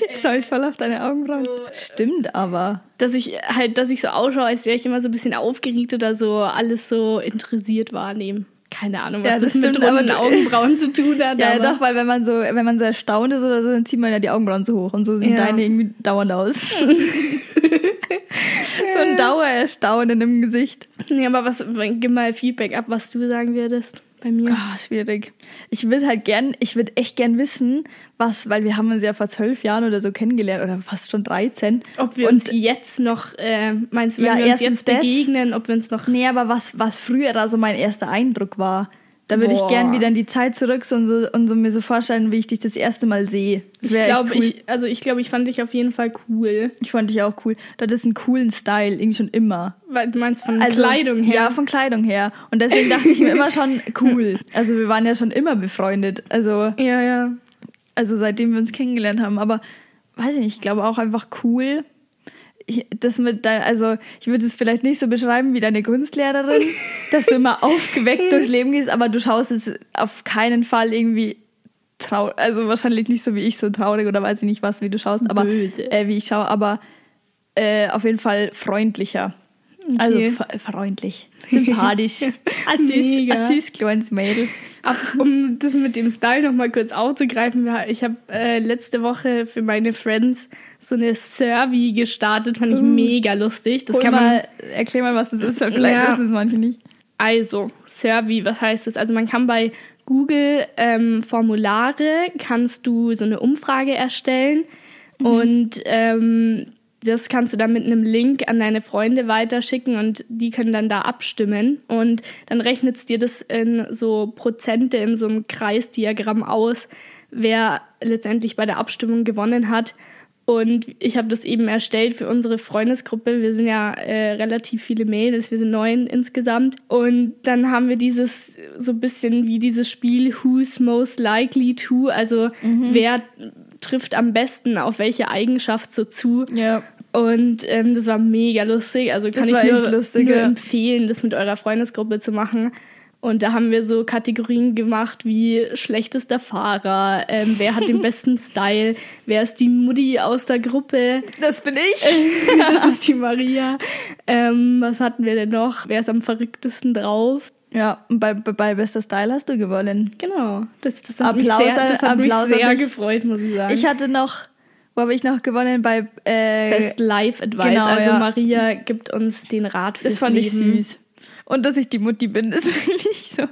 Jetzt schau ich voll auf deine Augenbrauen. So, Stimmt aber. dass ich halt, dass ich so ausschaue, als wäre ich immer so ein bisschen aufgeregt oder so alles so interessiert wahrnehmen. Keine Ahnung, was Ja, das das, mit stimmt, aber runden Augenbrauen zu tun hat. Ja, aber doch, weil wenn man so, wenn man so erstaunt ist oder so, dann zieht man ja die Augenbrauen so hoch und so sehen Ja. deine irgendwie dauernd aus. so ein Dauererstaunen im Gesicht. Nee, aber was, gib mal Feedback ab, was du sagen würdest bei mir. Ah, schwierig. Ich würde halt gern, ich würde echt gern wissen, was, weil wir haben uns ja vor zwölf Jahren oder so kennengelernt oder fast schon 13. Ob wir und, uns jetzt noch, äh, meinst du, wenn Ja, wir uns jetzt das. begegnen, ob wir uns noch. Nee, aber was, was früher da so mein erster Eindruck war. Da würde ich gern wieder in die Zeit zurück und, so, und so mir so vorstellen, wie ich dich das erste Mal sehe. Das Ich wäre glaube, echt cool. ich, also ich glaube, ich fand dich auf jeden Fall cool. Ich fand dich auch cool. Du hattest einen coolen Style, irgendwie schon immer. Weil du meinst von Also, Kleidung her. Ja, von Kleidung her. Und deswegen dachte ich mir immer schon cool. Also wir waren ja schon immer befreundet. Also, ja, ja. also seitdem wir uns kennengelernt haben. Aber weiß ich nicht, ich glaube auch einfach cool. Ich, das mit dein, also ich würde es vielleicht nicht so beschreiben wie deine Kunstlehrerin, dass du immer aufgeweckt durchs Leben gehst, aber du schaust es auf keinen Fall irgendwie traurig, also wahrscheinlich nicht so wie ich so traurig oder weiß ich nicht was, wie du schaust, aber. Äh, wie ich schaue, aber äh, auf jeden Fall freundlicher. Also Okay. f- freundlich, sympathisch, ein süß, ein süß kleines Mädel. Ab, um das mit dem Style nochmal kurz aufzugreifen, ich habe äh, letzte Woche für meine Friends so eine Survey gestartet, fand ich mega lustig. Das Hol kann man mal, erklär mal, was das ist, weil vielleicht Ja. wissen es manche nicht. Also, Survey, was heißt das? Also man kann bei Google ähm, Formulare, kannst du so eine Umfrage erstellen und ähm, das kannst du dann mit einem Link an deine Freunde weiterschicken und die können dann da abstimmen und dann rechnet es dir das in so Prozente in so einem Kreisdiagramm aus, wer letztendlich bei der Abstimmung gewonnen hat. Und ich habe das eben erstellt für unsere Freundesgruppe. Wir sind ja äh, relativ viele Mädels, wir sind neun insgesamt. Und dann haben wir dieses so ein bisschen wie dieses Spiel Who's Most Likely to, also wer trifft am besten auf welche Eigenschaft so zu. Ja. Und ähm, das war mega lustig. Also kann Das ich nur, lustig, nur ja. empfehlen, das mit eurer Freundesgruppe zu machen. Und da haben wir so Kategorien gemacht wie schlechtester Fahrer, ähm, wer hat den besten Style, wer ist die Mutti aus der Gruppe, Das bin ich. das ist die Maria. Ähm, was hatten wir denn noch? Wer ist am verrücktesten drauf? Ja, und bei, bei, Bester Style hast du gewonnen. Genau. Das, das hat Applaus mich sehr, das hat mich Applaus an sehr dich. gefreut, muss ich sagen. Ich hatte noch, wo habe ich noch gewonnen? Bei äh, Best Life Advice. genau, also ja. Maria gibt uns den Rat fürs Das fand ich Leben. süß. Und dass ich die Mutti bin, das will ich so.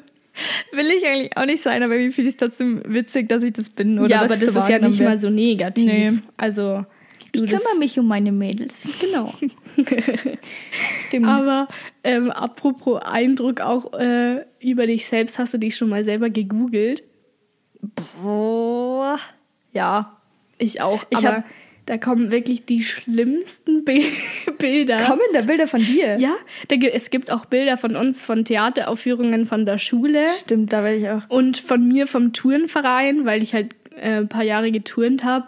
Will ich eigentlich auch nicht sein, aber irgendwie finde ich es trotzdem witzig, dass ich das bin. Oder ja, aber ich das so ist ja nicht mal so negativ. Nee. Also Ich kümmere mich um meine Mädels. Genau. Stimmt. aber ähm, apropos Eindruck auch äh, über dich selbst, hast du dich schon mal selber gegoogelt? Boah. Ja. Ich auch. Ich aber da kommen wirklich die schlimmsten Bi Bilder. Kommen da Bilder von dir? Ja, da, es gibt auch Bilder von uns von Theateraufführungen von der Schule Stimmt, da werde ich auch. und von mir vom Turnverein, weil ich halt äh, ein paar Jahre geturnt habe.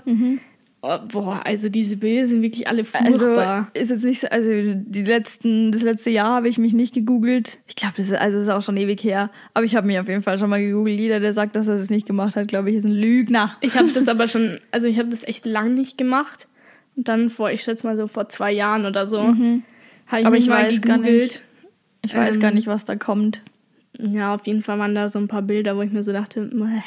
Oh, boah, also diese Bilder sind wirklich alle Also furchtbar. ist jetzt nicht so, also die letzten, das letzte Jahr habe ich mich nicht gegoogelt. Ich glaube, das ist, also das ist auch schon ewig her. Aber ich habe mich auf jeden Fall schon mal gegoogelt. Jeder, der sagt, dass er das nicht gemacht hat, glaube ich, ist ein Lügner. Ich habe das aber schon, also ich habe das echt lang nicht gemacht. Und dann vor, ich schätze mal so vor zwei Jahren oder so, habe ich Mhm. Aber mich ich mal weiß gar gegoogelt. nicht. Ich weiß Ähm, gar nicht, was da kommt. Ja, auf jeden Fall waren da so ein paar Bilder, wo ich mir so dachte, "Mäh,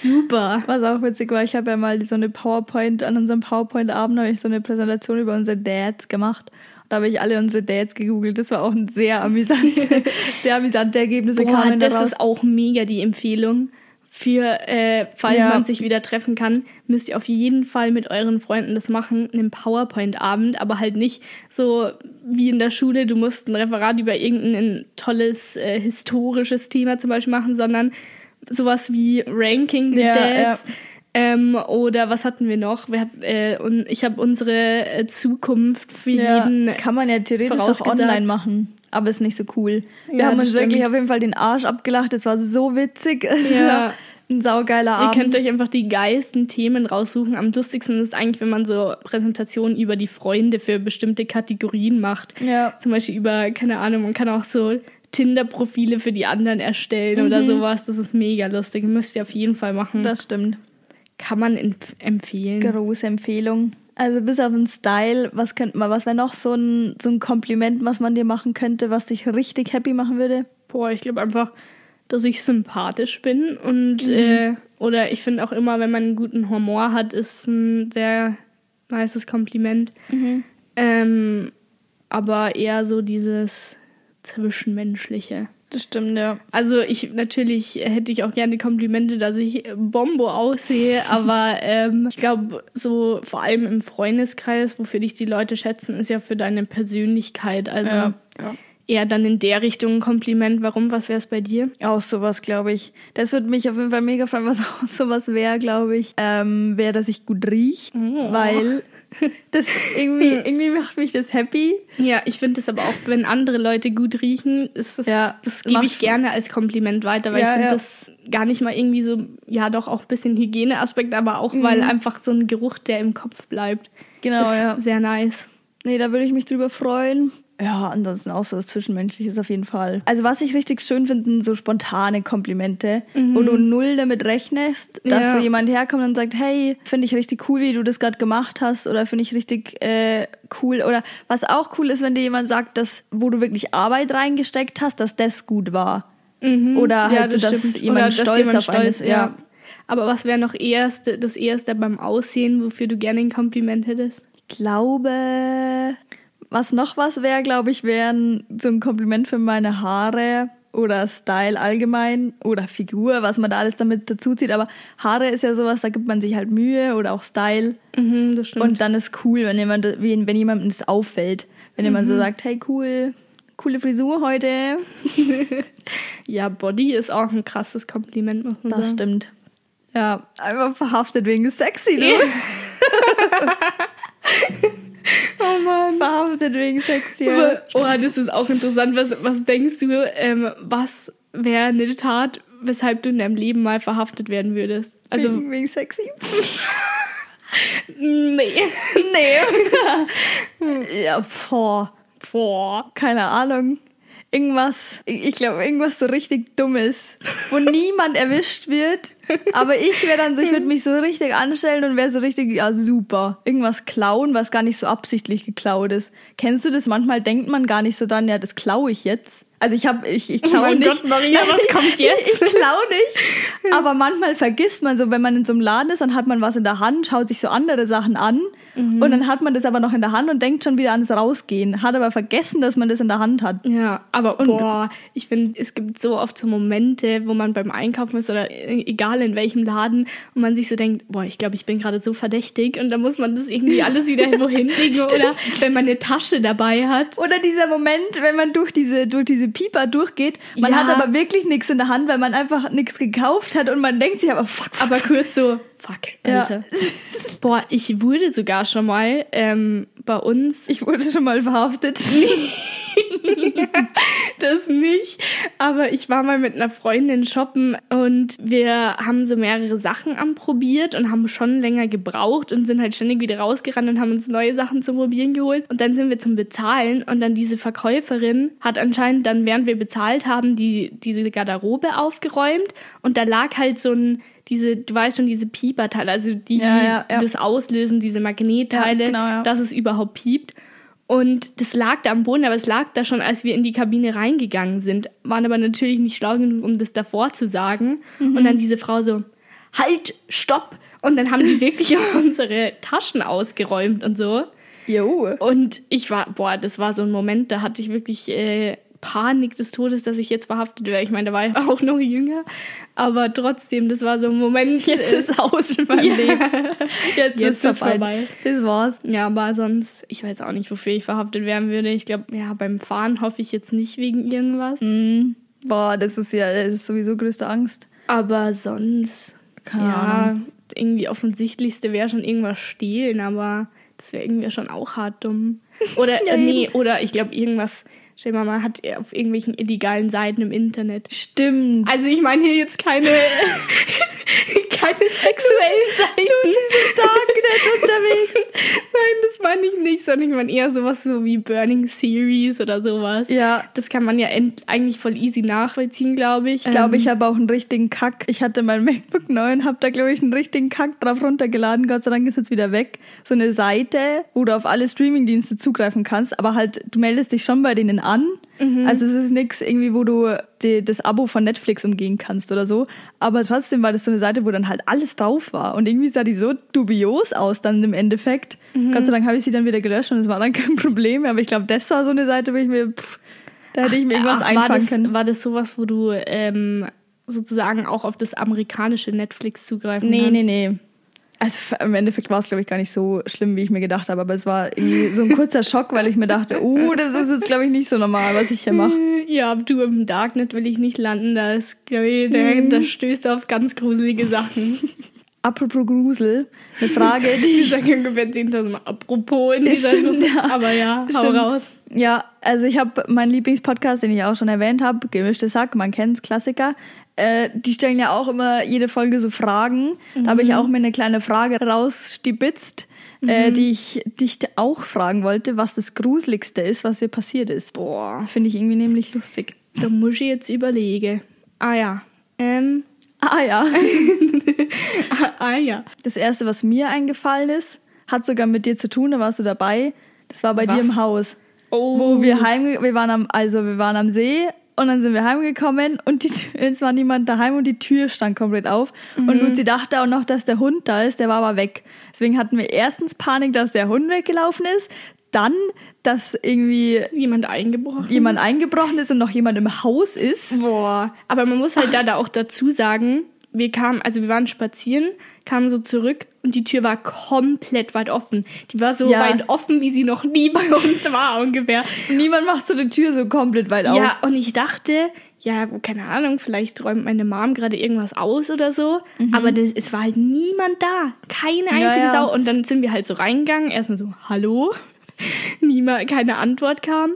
super. Was auch witzig war, ich habe ja mal so eine PowerPoint, an unserem PowerPoint-Abend habe ich so eine Präsentation über unsere Dads gemacht. Da habe ich alle unsere Dads gegoogelt. Das war auch ein sehr amüsante, sehr amüsante Ergebnisse Boah, kamen das daraus. ist auch mega die Empfehlung. Für, äh, falls Ja. man sich wieder treffen kann, müsst ihr auf jeden Fall mit euren Freunden das machen, einen PowerPoint-Abend, aber halt nicht so wie in der Schule, du musst ein Referat über irgendein tolles äh, historisches Thema zum Beispiel machen, sondern sowas wie Ranking the Ja, Dads. Ähm, oder was hatten wir noch? Wir, hat- äh, und ich habe unsere äh, Zukunft für ja, jeden kann man ja theoretisch auch online machen, aber ist nicht so cool. Wir Ja, haben uns wirklich stimmt. auf jeden Fall den Arsch abgelacht. Es war so witzig. Es Ja. war ein saugeiler Ihr Abend. könnt euch einfach die geilsten Themen raussuchen. Am lustigsten ist eigentlich, wenn man so Präsentationen über die Freunde für bestimmte Kategorien macht. ja. Zum Beispiel über, keine Ahnung, man kann auch so Tinder-Profile für die anderen erstellen oder sowas. Das ist mega lustig. Müsst ihr auf jeden Fall machen. Das stimmt. kann man empf empfehlen. Große Empfehlung. Also bis auf den Style, was könnte man, was wäre noch so ein, so ein Kompliment, was man dir machen könnte, was dich richtig happy machen würde? Boah, ich glaube einfach, dass ich sympathisch bin und äh, oder ich finde auch immer, wenn man einen guten Humor hat, ist ein sehr nices Kompliment. Ähm, aber eher so dieses Zwischenmenschliche. Das stimmt, ja. Also ich natürlich hätte ich auch gerne Komplimente, dass ich Bombo aussehe, aber ähm, ich glaube so vor allem im Freundeskreis, wofür dich die Leute schätzen, ist ja für deine Persönlichkeit. Also Ja, ja. eher dann in der Richtung ein Kompliment. Warum? Was wäre es bei dir? Auch sowas, glaube ich. Das würde mich auf jeden Fall mega freuen, was auch sowas wäre, glaube ich. Ähm, wäre, dass ich gut rieche, Oh. weil das irgendwie, irgendwie macht mich das happy. Ja, ich finde es aber auch, wenn andere Leute gut riechen, ist das, Ja, das gebe ich gerne als Kompliment weiter, weil Ja, ich finde ja. das gar nicht mal irgendwie so, ja doch auch ein bisschen Hygieneaspekt, aber auch Mhm. weil einfach so ein Geruch, der im Kopf bleibt, Genau, ist ja. sehr nice. Nee, da würde ich mich drüber freuen. Ja, ansonsten auch so was Zwischenmenschliches auf jeden Fall. Also was ich richtig schön finde, sind so spontane Komplimente, wo du null damit rechnest, dass Mhm. Ja. so jemand herkommt und sagt, hey, finde ich richtig cool, wie du das gerade gemacht hast oder finde ich richtig äh, cool. Oder was auch cool ist, wenn dir jemand sagt, dass wo du wirklich Arbeit reingesteckt hast, dass das gut war. Oder halt so, dass stimmt. jemand Oder dass stolz jemand auf einen ist. Ja. Aber was wäre noch erste, das erste beim Aussehen, wofür du gerne ein Kompliment hättest? Ich glaube, was noch was wäre, glaube ich, wären so ein Kompliment für meine Haare oder Style allgemein oder Figur, was man da alles damit dazu zieht. Aber Haare ist ja sowas, da gibt man sich halt Mühe oder auch Style. Mhm, das stimmt. Und dann ist cool, wenn jemand, wenn, wenn jemandem das auffällt. Wenn jemand Mhm. so sagt, hey cool, coole Frisur heute. ja, Body ist auch ein krasses Kompliment, muss man Das sagen. stimmt. Ja, einfach verhaftet wegen sexy, du. Oh Mann. verhaftet wegen sexy. Aber, oh, das ist auch interessant. Was, was denkst du, ähm, was wäre eine Tat, weshalb du in deinem Leben mal verhaftet werden würdest? Also, wegen, wegen sexy. nee. Nee. ja, boah. Boah. Keine Ahnung. Irgendwas, ich glaube, irgendwas so richtig Dummes, wo niemand erwischt wird. Aber ich wäre dann so, ich würde mich so richtig anstellen und wäre so richtig, ja, super. Irgendwas klauen, was gar nicht so absichtlich geklaut ist. Kennst du das? Manchmal denkt man gar nicht so dran, ja, das klaue ich jetzt. Also ich habe, ich, ich klaue mein nicht. Gott, Maria, was kommt jetzt? Ich, ich klaue nicht. Aber manchmal vergisst man so, wenn man in so einem Laden ist, dann hat man was in der Hand, schaut sich so andere Sachen an Mhm. und dann hat man das aber noch in der Hand und denkt schon wieder ans Rausgehen, hat aber vergessen, dass man das in der Hand hat. Ja, aber boah, ich finde, es gibt so oft so Momente, wo man beim Einkaufen ist oder e- egal in welchem Laden und man sich so denkt, boah, ich glaube, ich bin gerade so verdächtig und dann muss man das irgendwie alles wieder irgendwo hinlegen oder wenn man eine Tasche dabei hat. Oder dieser Moment, wenn man durch diese, durch diese Pieper durchgeht, man Ja. hat aber wirklich nichts in der Hand, weil man einfach nichts gekauft hat und man denkt sich aber, fuck, fuck. Aber kurz so, fuck, Ja. Alter. Boah, ich wurde sogar schon mal ähm, bei uns Ich wurde schon mal verhaftet. das nicht. Aber ich war mal mit einer Freundin shoppen und wir haben so mehrere Sachen anprobiert und haben schon länger gebraucht und sind halt ständig wieder rausgerannt und haben uns neue Sachen zum Probieren geholt. Und dann sind wir zum Bezahlen und dann diese Verkäuferin hat anscheinend dann, während wir bezahlt haben, die, diese Garderobe aufgeräumt und da lag halt so ein diese, du weißt schon, diese Pieperteile, also die, Ja, ja, die ja. das auslösen, diese Magnetteile, genau, dass es überhaupt piept. Und das lag da am Boden, aber es lag da schon, als wir in die Kabine reingegangen sind. Waren aber natürlich nicht schlau genug, um das davor zu sagen. Mhm. Und dann diese Frau so, halt, stopp. Und dann haben die wirklich unsere Taschen ausgeräumt und so. Jo. Und ich war, boah, das war so ein Moment, da hatte ich wirklich äh, Panik des Todes, dass ich jetzt verhaftet wäre. Ich meine, da war ich auch noch jünger. Aber trotzdem, das war so ein Moment. Jetzt äh, ist aus mit meinem Ja. Leben. Jetzt, Jetzt ist vorbei. vorbei. Das war's. Ja, aber sonst, ich weiß auch nicht, wofür ich verhaftet werden würde. Ich glaube, ja, beim Fahren hoffe ich jetzt nicht wegen irgendwas. Mhm. Boah, das ist ja das ist sowieso größte Angst. Aber sonst, Keine ja, irgendwie offensichtlichste wäre schon irgendwas stehlen, aber das wäre irgendwie schon auch hart dumm. Oder, Ja, äh, nee, oder ich glaube, irgendwas, stell mal, man hat er auf irgendwelchen illegalen Seiten im Internet. Stimmt. Also ich meine hier jetzt keine, keine sexuellen Seiten. Darknet unterwegs. Sondern ich meine eher sowas so wie Burning Series oder sowas. Ja. Das kann man ja eigentlich voll easy nachvollziehen, glaube ich. Ich glaube, Ähm, ich habe auch einen richtigen Kack. Ich hatte mein MacBook neu und habe da, glaube ich, einen richtigen Kack drauf runtergeladen. Gott sei Dank ist jetzt wieder weg. So eine Seite, wo du auf alle Streamingdienste zugreifen kannst, aber halt, du meldest dich schon bei denen an. Also es ist nichts irgendwie, wo du die, das Abo von Netflix umgehen kannst oder so. Aber trotzdem war das so eine Seite, wo dann halt alles drauf war. Und irgendwie sah die so dubios aus dann im Endeffekt. Gott sei Dank habe ich sie dann wieder gelöscht und es war dann kein Problem. Aber ich glaube, das war so eine Seite, wo ich mir, pff, da hätte ich mir irgendwas ach, war einfangen das, können. War das sowas, wo du ähm, sozusagen auch auf das amerikanische Netflix zugreifen Nee, kannst? nee, nee. Also im Endeffekt war es, glaube ich, gar nicht so schlimm, wie ich mir gedacht habe. Aber es war irgendwie so ein kurzer Schock, weil ich mir dachte, oh, das ist jetzt, glaube ich, nicht so normal, was ich hier mache. Ja, du im Darknet will ich nicht landen. Da ist, glaube ich, da, Mhm. da stößt auf ganz gruselige Sachen. Apropos Grusel, eine Frage, die ich... sagen ungefähr 10.000 Mal apropos in dieser Stimmt, ja. Aber ja, hau Stimmt. raus. Ja, also ich habe meinen Lieblingspodcast, den ich auch schon erwähnt habe, Gemischtes Hack, man kennt's, Klassiker. Äh, die stellen ja auch immer jede Folge so Fragen. Da habe ich auch mir eine kleine Frage rausstibitzt, äh, die ich dich auch fragen wollte, was das Gruseligste ist, was dir passiert ist. Boah, Finde ich irgendwie nämlich lustig. da muss ich jetzt überlegen. Ah ja. Ähm, Ah ja. ah, ah ja. Das erste, was mir eingefallen ist, hat sogar mit dir zu tun, da warst du dabei. Das war bei Was? dir im Haus. Oh. Wo wir heim, wir waren am, also wir waren am See und dann sind wir heimgekommen und die, es war niemand daheim und die Tür stand komplett auf. Und Luzi dachte auch noch, dass der Hund da ist, der war aber weg. Deswegen hatten wir erstens Panik, dass der Hund weggelaufen ist, dann, dass irgendwie Jemand eingebrochen. jemand eingebrochen ist und noch jemand im Haus ist. Boah. Aber man muss halt da, da auch dazu sagen, wir kamen, also wir waren spazieren, kamen so zurück und die Tür war komplett weit offen. Die war so Ja. weit offen, wie sie noch nie bei uns war ungefähr. Niemand macht so die Tür so komplett weit auf. Ja, und ich dachte, ja, keine Ahnung, vielleicht räumt meine Mom gerade irgendwas aus oder so. Aber das, es war halt niemand da. Keine einzige ja. Sau. Und dann sind wir halt so reingegangen. Erstmal so, hallo? Niemand, keine Antwort kam.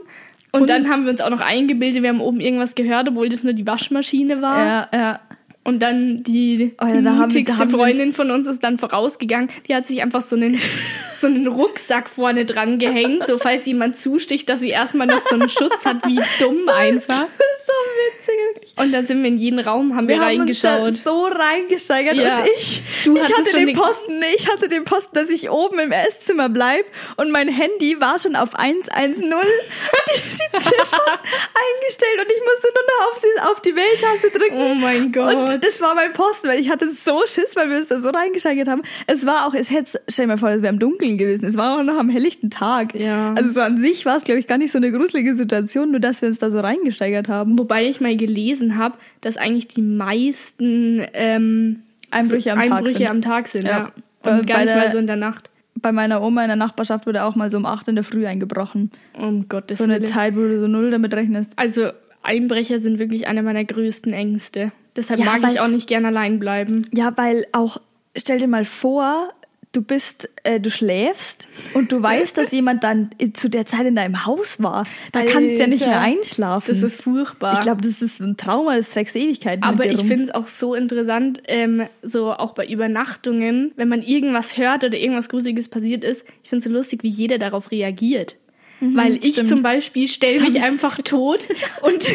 Und, dann haben wir uns auch noch eingebildet, wir haben oben irgendwas gehört, obwohl das nur die Waschmaschine war. ja, ja. Und dann die, Oh ja, die da mutigste haben uns- Freundin von uns ist dann vorausgegangen. Die hat sich einfach so einen, so einen Rucksack vorne dran gehängt, so falls jemand zusticht, dass sie erstmal noch so einen Schutz hat, wie dumm einfach. Das ist so witzig. wirklich. Und dann sind wir in jeden Raum, haben wir, Wir haben uns reingeschaut. da so reingesteigert Ja. und ich, Du ich hatte schon den Posten, ich hatte den Posten, dass ich oben im Esszimmer bleib und mein Handy war schon auf 110 die, die Ziffer eingestellt und ich musste nur noch auf die, auf die Wähltaste drücken. Oh mein Gott. Und das war mein Posten, weil ich hatte so Schiss, weil wir uns da so reingesteigert haben. Es war auch, es hätte, stell dir mal vor, es wäre im Dunkeln gewesen. Es war auch noch am helllichten Tag. Ja. Also so an sich war es, glaube ich, gar nicht so eine gruselige Situation, nur dass wir uns da so reingesteigert haben. Wobei ich mal gelesen habe, dass eigentlich die meisten ähm, Einbrüche am Tag Einbrüche sind. am Tag sind. Ja. Ja. Bei- Und gar nicht der- mal so in der Nacht. Bei meiner Oma in der Nachbarschaft wurde auch mal so um 8 in der Früh eingebrochen. Um Gottes So eine Willen. Zeit, wo du so null damit rechnest. Also Einbrecher sind wirklich einer meiner größten Ängste. Deshalb Ja, mag weil- ich auch nicht gern allein bleiben. Ja, weil auch, stell dir mal vor, du bist, äh, du schläfst und du weißt, dass jemand dann zu der Zeit in deinem Haus war. Da kannst du ja nicht Alter. mehr einschlafen. Das ist furchtbar. ich glaube, das ist ein Trauma, das trägst Ewigkeiten mit Aber ich finde es auch so interessant, ähm, so auch bei Übernachtungen, wenn man irgendwas hört oder irgendwas Gruseliges passiert ist, ich finde es so lustig, wie jeder darauf reagiert. Weil ich stimmt. zum Beispiel stelle mich einfach tot und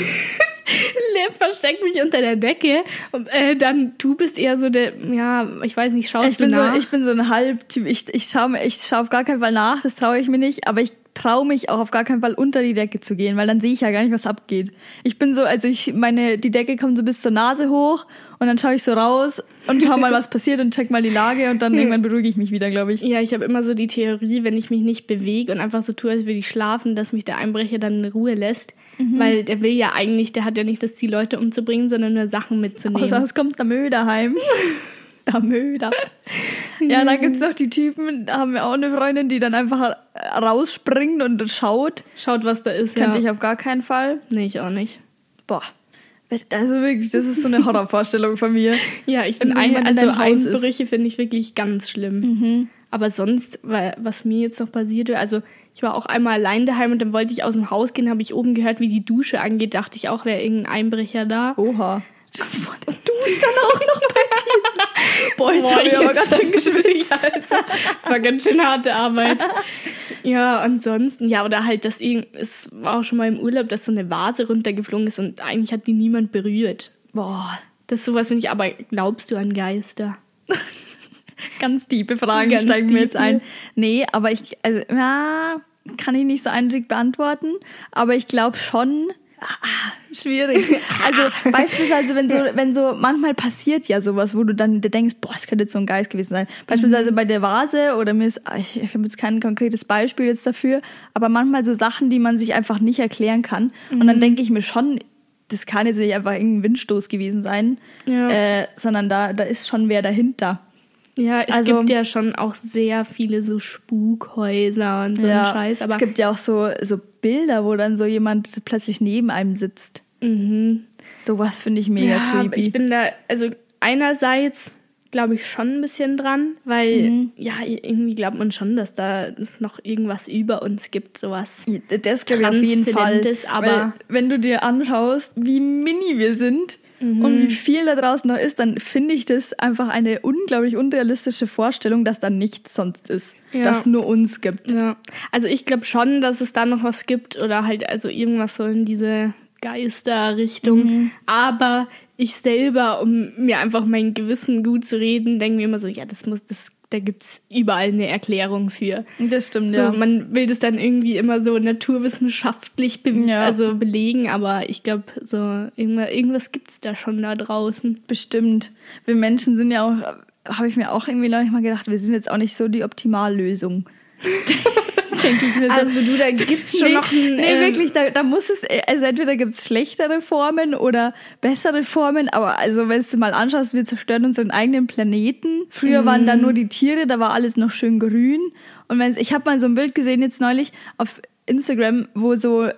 verstecke mich unter der Decke. Und äh, dann du bist eher so der, ja, ich weiß nicht, schaust ich bin, du so, nach? ich bin so ein Halbtyp. Ich, ich schaue ich schau auf gar keinen Fall nach, das traue ich mir nicht. Aber ich traue mich auch auf gar keinen Fall unter die Decke zu gehen, weil dann sehe ich ja gar nicht, was abgeht. Ich bin so, also ich meine, die Decke kommt so bis zur Nase hoch und dann schaue ich so raus und schau mal, was passiert und check mal die Lage und dann irgendwann beruhige ich mich wieder, glaube ich. ja, ich habe immer so die Theorie, wenn ich mich nicht bewege und einfach so tue, als würde ich schlafen, dass mich der Einbrecher dann in Ruhe lässt. Mhm. Weil der will ja eigentlich, der hat ja nicht das Ziel, Leute umzubringen, sondern nur Sachen mitzunehmen. Außer es kommt der Möder heim. Der Möder. Ja, dann gibt's noch die Typen, da haben wir auch eine Freundin, die dann einfach rausspringt und schaut. Schaut, was da ist. Könnte ja. ich auf gar keinen Fall. Nee, ich auch nicht. Boah. Also wirklich, das ist so eine Horrorvorstellung von mir. Ja, ich finde also. Mhm. Einbrüche finde ich wirklich ganz schlimm. Aber sonst, was mir jetzt noch passierte, also ich war auch einmal allein daheim und dann wollte ich aus dem Haus gehen, habe ich oben gehört, wie die Dusche angeht, dachte ich auch, wäre irgendein Einbrecher da. Oha. Du duscht dann auch noch bei dir. Boah, jetzt habe ich aber ganz schön geschwitzt. Ja, es, war- ganz schön harte Arbeit. Ja, ansonsten, ja, oder halt, dass irgend, es war auch schon mal im Urlaub, dass so eine Vase runtergeflogen ist und eigentlich hat die niemand berührt. Boah, Das ist sowas, finde ich, aber glaubst du an Geister? Ganz tiefe Fragen Ganz steigen mir jetzt tiefe. ein. Nee, aber ich, also, ja, kann ich nicht so eindeutig beantworten. Aber ich glaube schon, ah, schwierig. Also beispielsweise, wenn so, wenn so, manchmal passiert ja sowas, wo du dann denkst, boah, es könnte jetzt so ein Geist gewesen sein. Beispielsweise bei der Vase oder mir ist, ah, ich, ich habe jetzt kein konkretes Beispiel jetzt dafür, aber manchmal so Sachen, die man sich einfach nicht erklären kann. Und dann denke ich mir schon, das kann jetzt nicht einfach irgendein Windstoß gewesen sein, Ja. äh, sondern da, da ist schon wer dahinter. Ja, es Also- gibt ja schon auch sehr viele so Spukhäuser und so einen Scheiß, aber es gibt ja auch so, so Bilder, wo dann so jemand plötzlich neben einem sitzt. mhm. Sowas finde ich mega ja, creepy. ich bin da, also einerseits glaube ich schon ein bisschen dran, weil Mhm. ja, irgendwie glaubt man schon, dass da es noch irgendwas über uns gibt, sowas. das glaube ich auf jeden Fall. Aber- Weil, wenn du dir anschaust, wie mini wir sind, und wie viel da draußen noch ist, dann finde ich das einfach eine unglaublich unrealistische Vorstellung, dass da nichts sonst ist. Ja. Dass es nur uns gibt. Ja. Also ich glaube schon, dass es da noch was gibt oder halt also irgendwas so in diese Geisterrichtung. Mhm. Aber ich selber, um mir einfach mein Gewissen gut zu reden, denke mir immer so, ja, das muss, das, da gibt's überall eine Erklärung für. Das stimmt, So, ja. man will das dann irgendwie immer so naturwissenschaftlich be Ja. also belegen, aber ich glaube, so irgendwas, irgendwas gibt's da schon da draußen. Bestimmt. Wir Menschen sind ja auch, habe ich mir auch irgendwie neulich mal gedacht, wir sind jetzt auch nicht so die Optimallösung. Denke ich mir so. Also du, da gibt's schon nee, noch ein. nee ähm, wirklich, da, da muss es, also entweder gibt es schlechtere Formen oder bessere Formen, aber also wenn du mal anschaust, wir zerstören unseren eigenen Planeten. Früher waren da nur die Tiere, da war alles noch schön grün. Und wenn's, ich habe mal so ein Bild gesehen jetzt neulich auf Instagram, wo so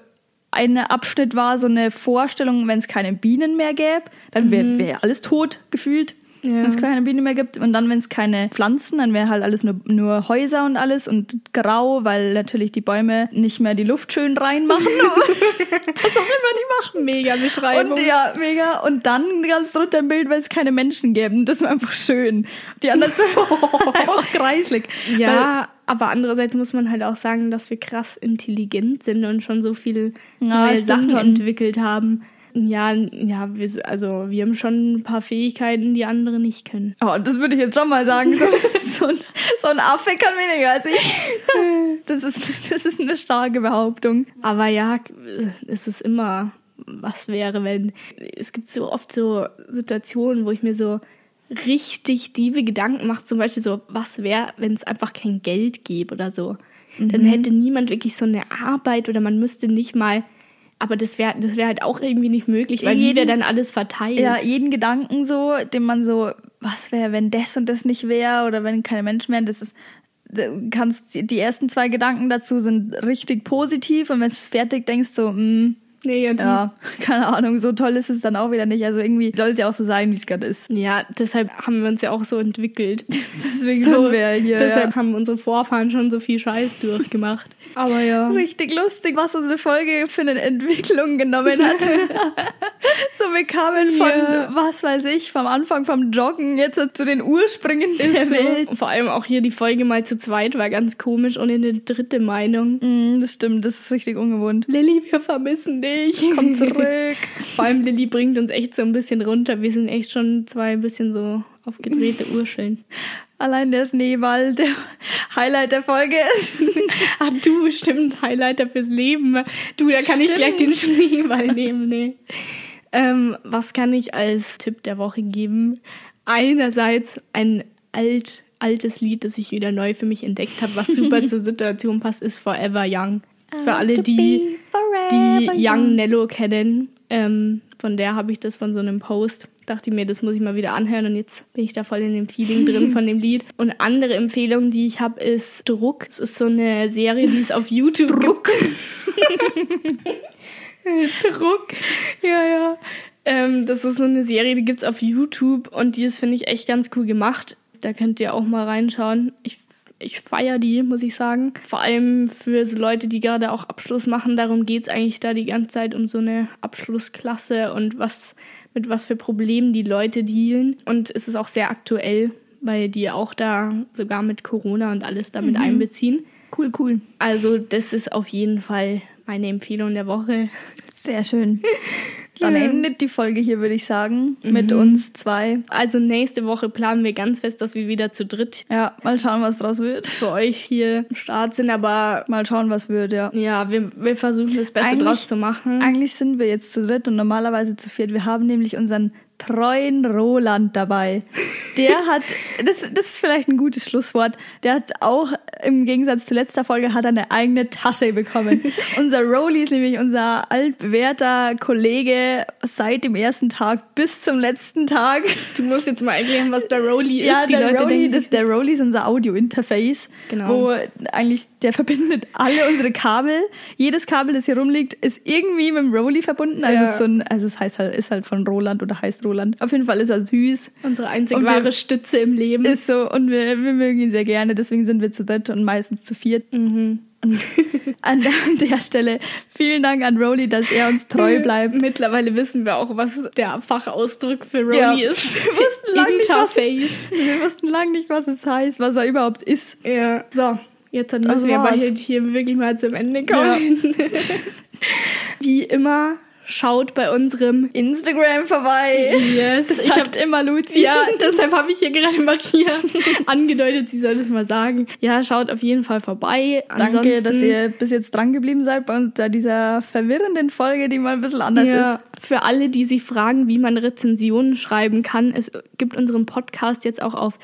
ein Abschnitt war, so eine Vorstellung, wenn es keine Bienen mehr gäbe, dann wäre wär alles tot gefühlt. Ja. Wenn es keine Bienen mehr gibt. Und dann, wenn es keine Pflanzen, dann wäre halt alles nur, nur Häuser und alles und grau, weil natürlich die Bäume nicht mehr die Luft schön reinmachen. Was auch immer die machen. Mega Beschreibung. Und ja, mega. Und dann gab es drunter ein Bild, weil es keine Menschen gäbe. Das war einfach schön. Die anderen zwei einfach kreislig. Ja, aber andererseits muss man halt auch sagen, dass wir krass intelligent sind und schon so viele Ja, neue Sachen entwickelt haben. Ja, ja, wir, also wir haben schon ein paar Fähigkeiten, die andere nicht können. Oh, das würde ich jetzt schon mal sagen. So, so, ein, so ein Affe kann weniger als ich. Das ist, das ist eine starke Behauptung. Aber ja, es ist immer, was wäre, wenn. Es gibt so oft so Situationen, wo ich mir so richtig diebe Gedanken mache, zum Beispiel so, was wäre, wenn es einfach kein Geld gäbe oder so. Dann Mhm. hätte niemand wirklich so eine Arbeit oder man müsste nicht mal. Aber das wäre das wär halt auch irgendwie nicht möglich, weil wie Jeden- wäre dann alles verteilt? Ja, jeden Gedanken so, den man so, was wäre, wenn das und das nicht wäre oder wenn keine Menschen wären, das ist, kannst, die ersten zwei Gedanken dazu sind richtig positiv und wenn es fertig denkst, so, mm, nee, ja, ja, keine Ahnung, so toll ist es dann auch wieder nicht. Also irgendwie soll es ja auch so sein, wie es gerade ist. ja, deshalb haben wir uns ja auch so entwickelt. Deswegen So, sind wir hier. deshalb ja. haben unsere Vorfahren schon so viel Scheiß durchgemacht. Aber ja. Richtig lustig, was unsere Folge für eine Entwicklung genommen hat. so, wir kamen von, Ja. was weiß ich, vom Anfang vom Joggen jetzt zu den Ursprüngen der Ist so. Welt. Vor allem auch hier die Folge mal zu zweit war ganz komisch und eine dritte Meinung. Mm, das stimmt, das ist richtig ungewohnt. Lilly, wir vermissen dich. Komm zurück. Vor allem Lilly bringt uns echt so ein bisschen runter. Wir sind echt schon zwei ein bisschen so aufgedrehte Urscheln. Allein der Schneeball, der Highlight der Folge. Ach du, stimmt, Highlighter fürs Leben. Du, da kann ich Stimmt. gleich den Schneeball nehmen. Nee. Ähm, was kann ich als Tipp der Woche geben? Einerseits ein alt, altes Lied, das ich wieder neu für mich entdeckt habe, was super zur Situation passt, ist Forever Young. Für alle, die die Young Nello kennen, ähm, von der habe ich das von so einem Post. Dachte mir, das muss ich mal wieder anhören und jetzt bin ich da voll in dem Feeling drin von dem Lied. Und andere Empfehlung, die ich habe, ist Druck. Es ist so eine Serie, die es auf YouTube Druck. Druck. Ja, ja. Ähm, das ist so eine Serie, die gibt's auf YouTube und die ist, finde ich, echt ganz cool gemacht. Da könnt ihr auch mal reinschauen. Ich ich feiere die, muss ich sagen. Vor allem für so Leute, die gerade auch Abschluss machen. Darum geht's eigentlich da die ganze Zeit um so eine Abschlussklasse und was mit was für Problemen die Leute dealen. Und es ist auch sehr aktuell, weil die auch da sogar mit Corona und alles damit einbeziehen. Cool, cool. Also das ist auf jeden Fall meine Empfehlung der Woche. Sehr schön. Dann endet die Folge hier, würde ich sagen, mit uns zwei. Also nächste Woche planen wir ganz fest, dass wir wieder zu dritt Ja, mal schauen, was draus wird. für euch hier im Start sind. Aber Mal schauen, was wird, ja. ja, wir, wir versuchen das Beste Eigentlich- draus zu machen. Eigentlich sind wir jetzt zu dritt und normalerweise zu viert. Wir haben nämlich unseren treuen Roland dabei. Der hat, das, das ist vielleicht ein gutes Schlusswort, der hat auch im Gegensatz zur letzter Folge hat er eine eigene Tasche bekommen. unser Rolly ist nämlich unser altbewährter Kollege seit dem ersten Tag bis zum letzten Tag. Du musst jetzt mal erklären, was der Rolli ist. Ja, Die der denken, das, der Rolly ist unser Audio-Interface, Genau. wo eigentlich der verbindet alle unsere Kabel. Jedes Kabel, das hier rumliegt, ist irgendwie mit dem Rolly verbunden. Also, Ja. so ein, also es heißt halt, ist halt von Roland oder heißt Roland. Auf jeden Fall ist er süß. unsere einzig Und wahre Stütze im Leben. Ist so und wir, wir mögen ihn sehr gerne, deswegen sind wir zu dritt und meistens zu viert. mhm. Und an der, Stelle vielen Dank an Rolly, dass er uns treu bleibt. Mittlerweile wissen wir auch, was der Fachausdruck für Rolly Ja. ist. Wir wussten lange nicht, was es, wir wussten lang nicht, was es heißt, was er überhaupt ist. Ja. So, jetzt müssen wir aber hier, hier wirklich mal zum Ende kommen. Wie immer, schaut bei unserem Instagram vorbei. Yes. Das Ich hab, immer Luzi. ja, deshalb habe ich hier gerade Maria angedeutet, sie soll das mal sagen. Ja, schaut auf jeden Fall vorbei. Danke, Ansonsten- dass ihr bis jetzt dran geblieben seid bei uns, dieser verwirrenden Folge, die mal ein bisschen anders ja, ist. für alle, die sich fragen, wie man Rezensionen schreiben kann, es gibt unseren Podcast jetzt auch auf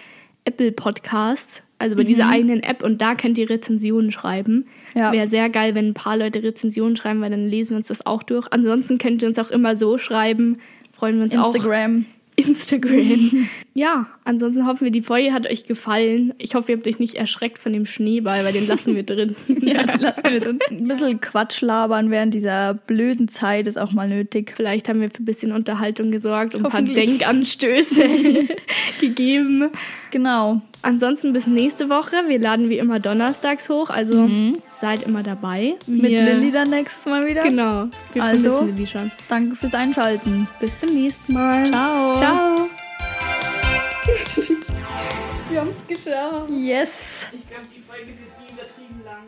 Apple Podcasts, also bei dieser eigenen App und da könnt ihr Rezensionen schreiben. Ja. Wäre sehr geil, wenn ein paar Leute Rezensionen schreiben, weil dann lesen wir uns das auch durch. Ansonsten könnt ihr uns auch immer so schreiben. Freuen wir uns auch. Instagram. Instagram. ja, ansonsten hoffen wir, die Folge hat euch gefallen. Ich hoffe, ihr habt euch nicht erschreckt von dem Schneeball, weil den lassen wir drin. Ja, den lassen wir drin. Ein bisschen Quatsch labern während dieser blöden Zeit ist auch mal nötig. Vielleicht haben wir für ein bisschen Unterhaltung gesorgt und ein paar. Denkanstöße gegeben. Genau. Ansonsten bis nächste Woche. Wir laden wie immer donnerstags hoch, also seid immer dabei. Mit Wir- Lilly dann nächstes Mal wieder. Genau. Wir Also- Lilly schon. Danke fürs Einschalten. Bis zum nächsten Mal. Ciao. Ciao. wir haben es geschafft. Yes. Ich glaube, die Folge wird nie übertrieben lang.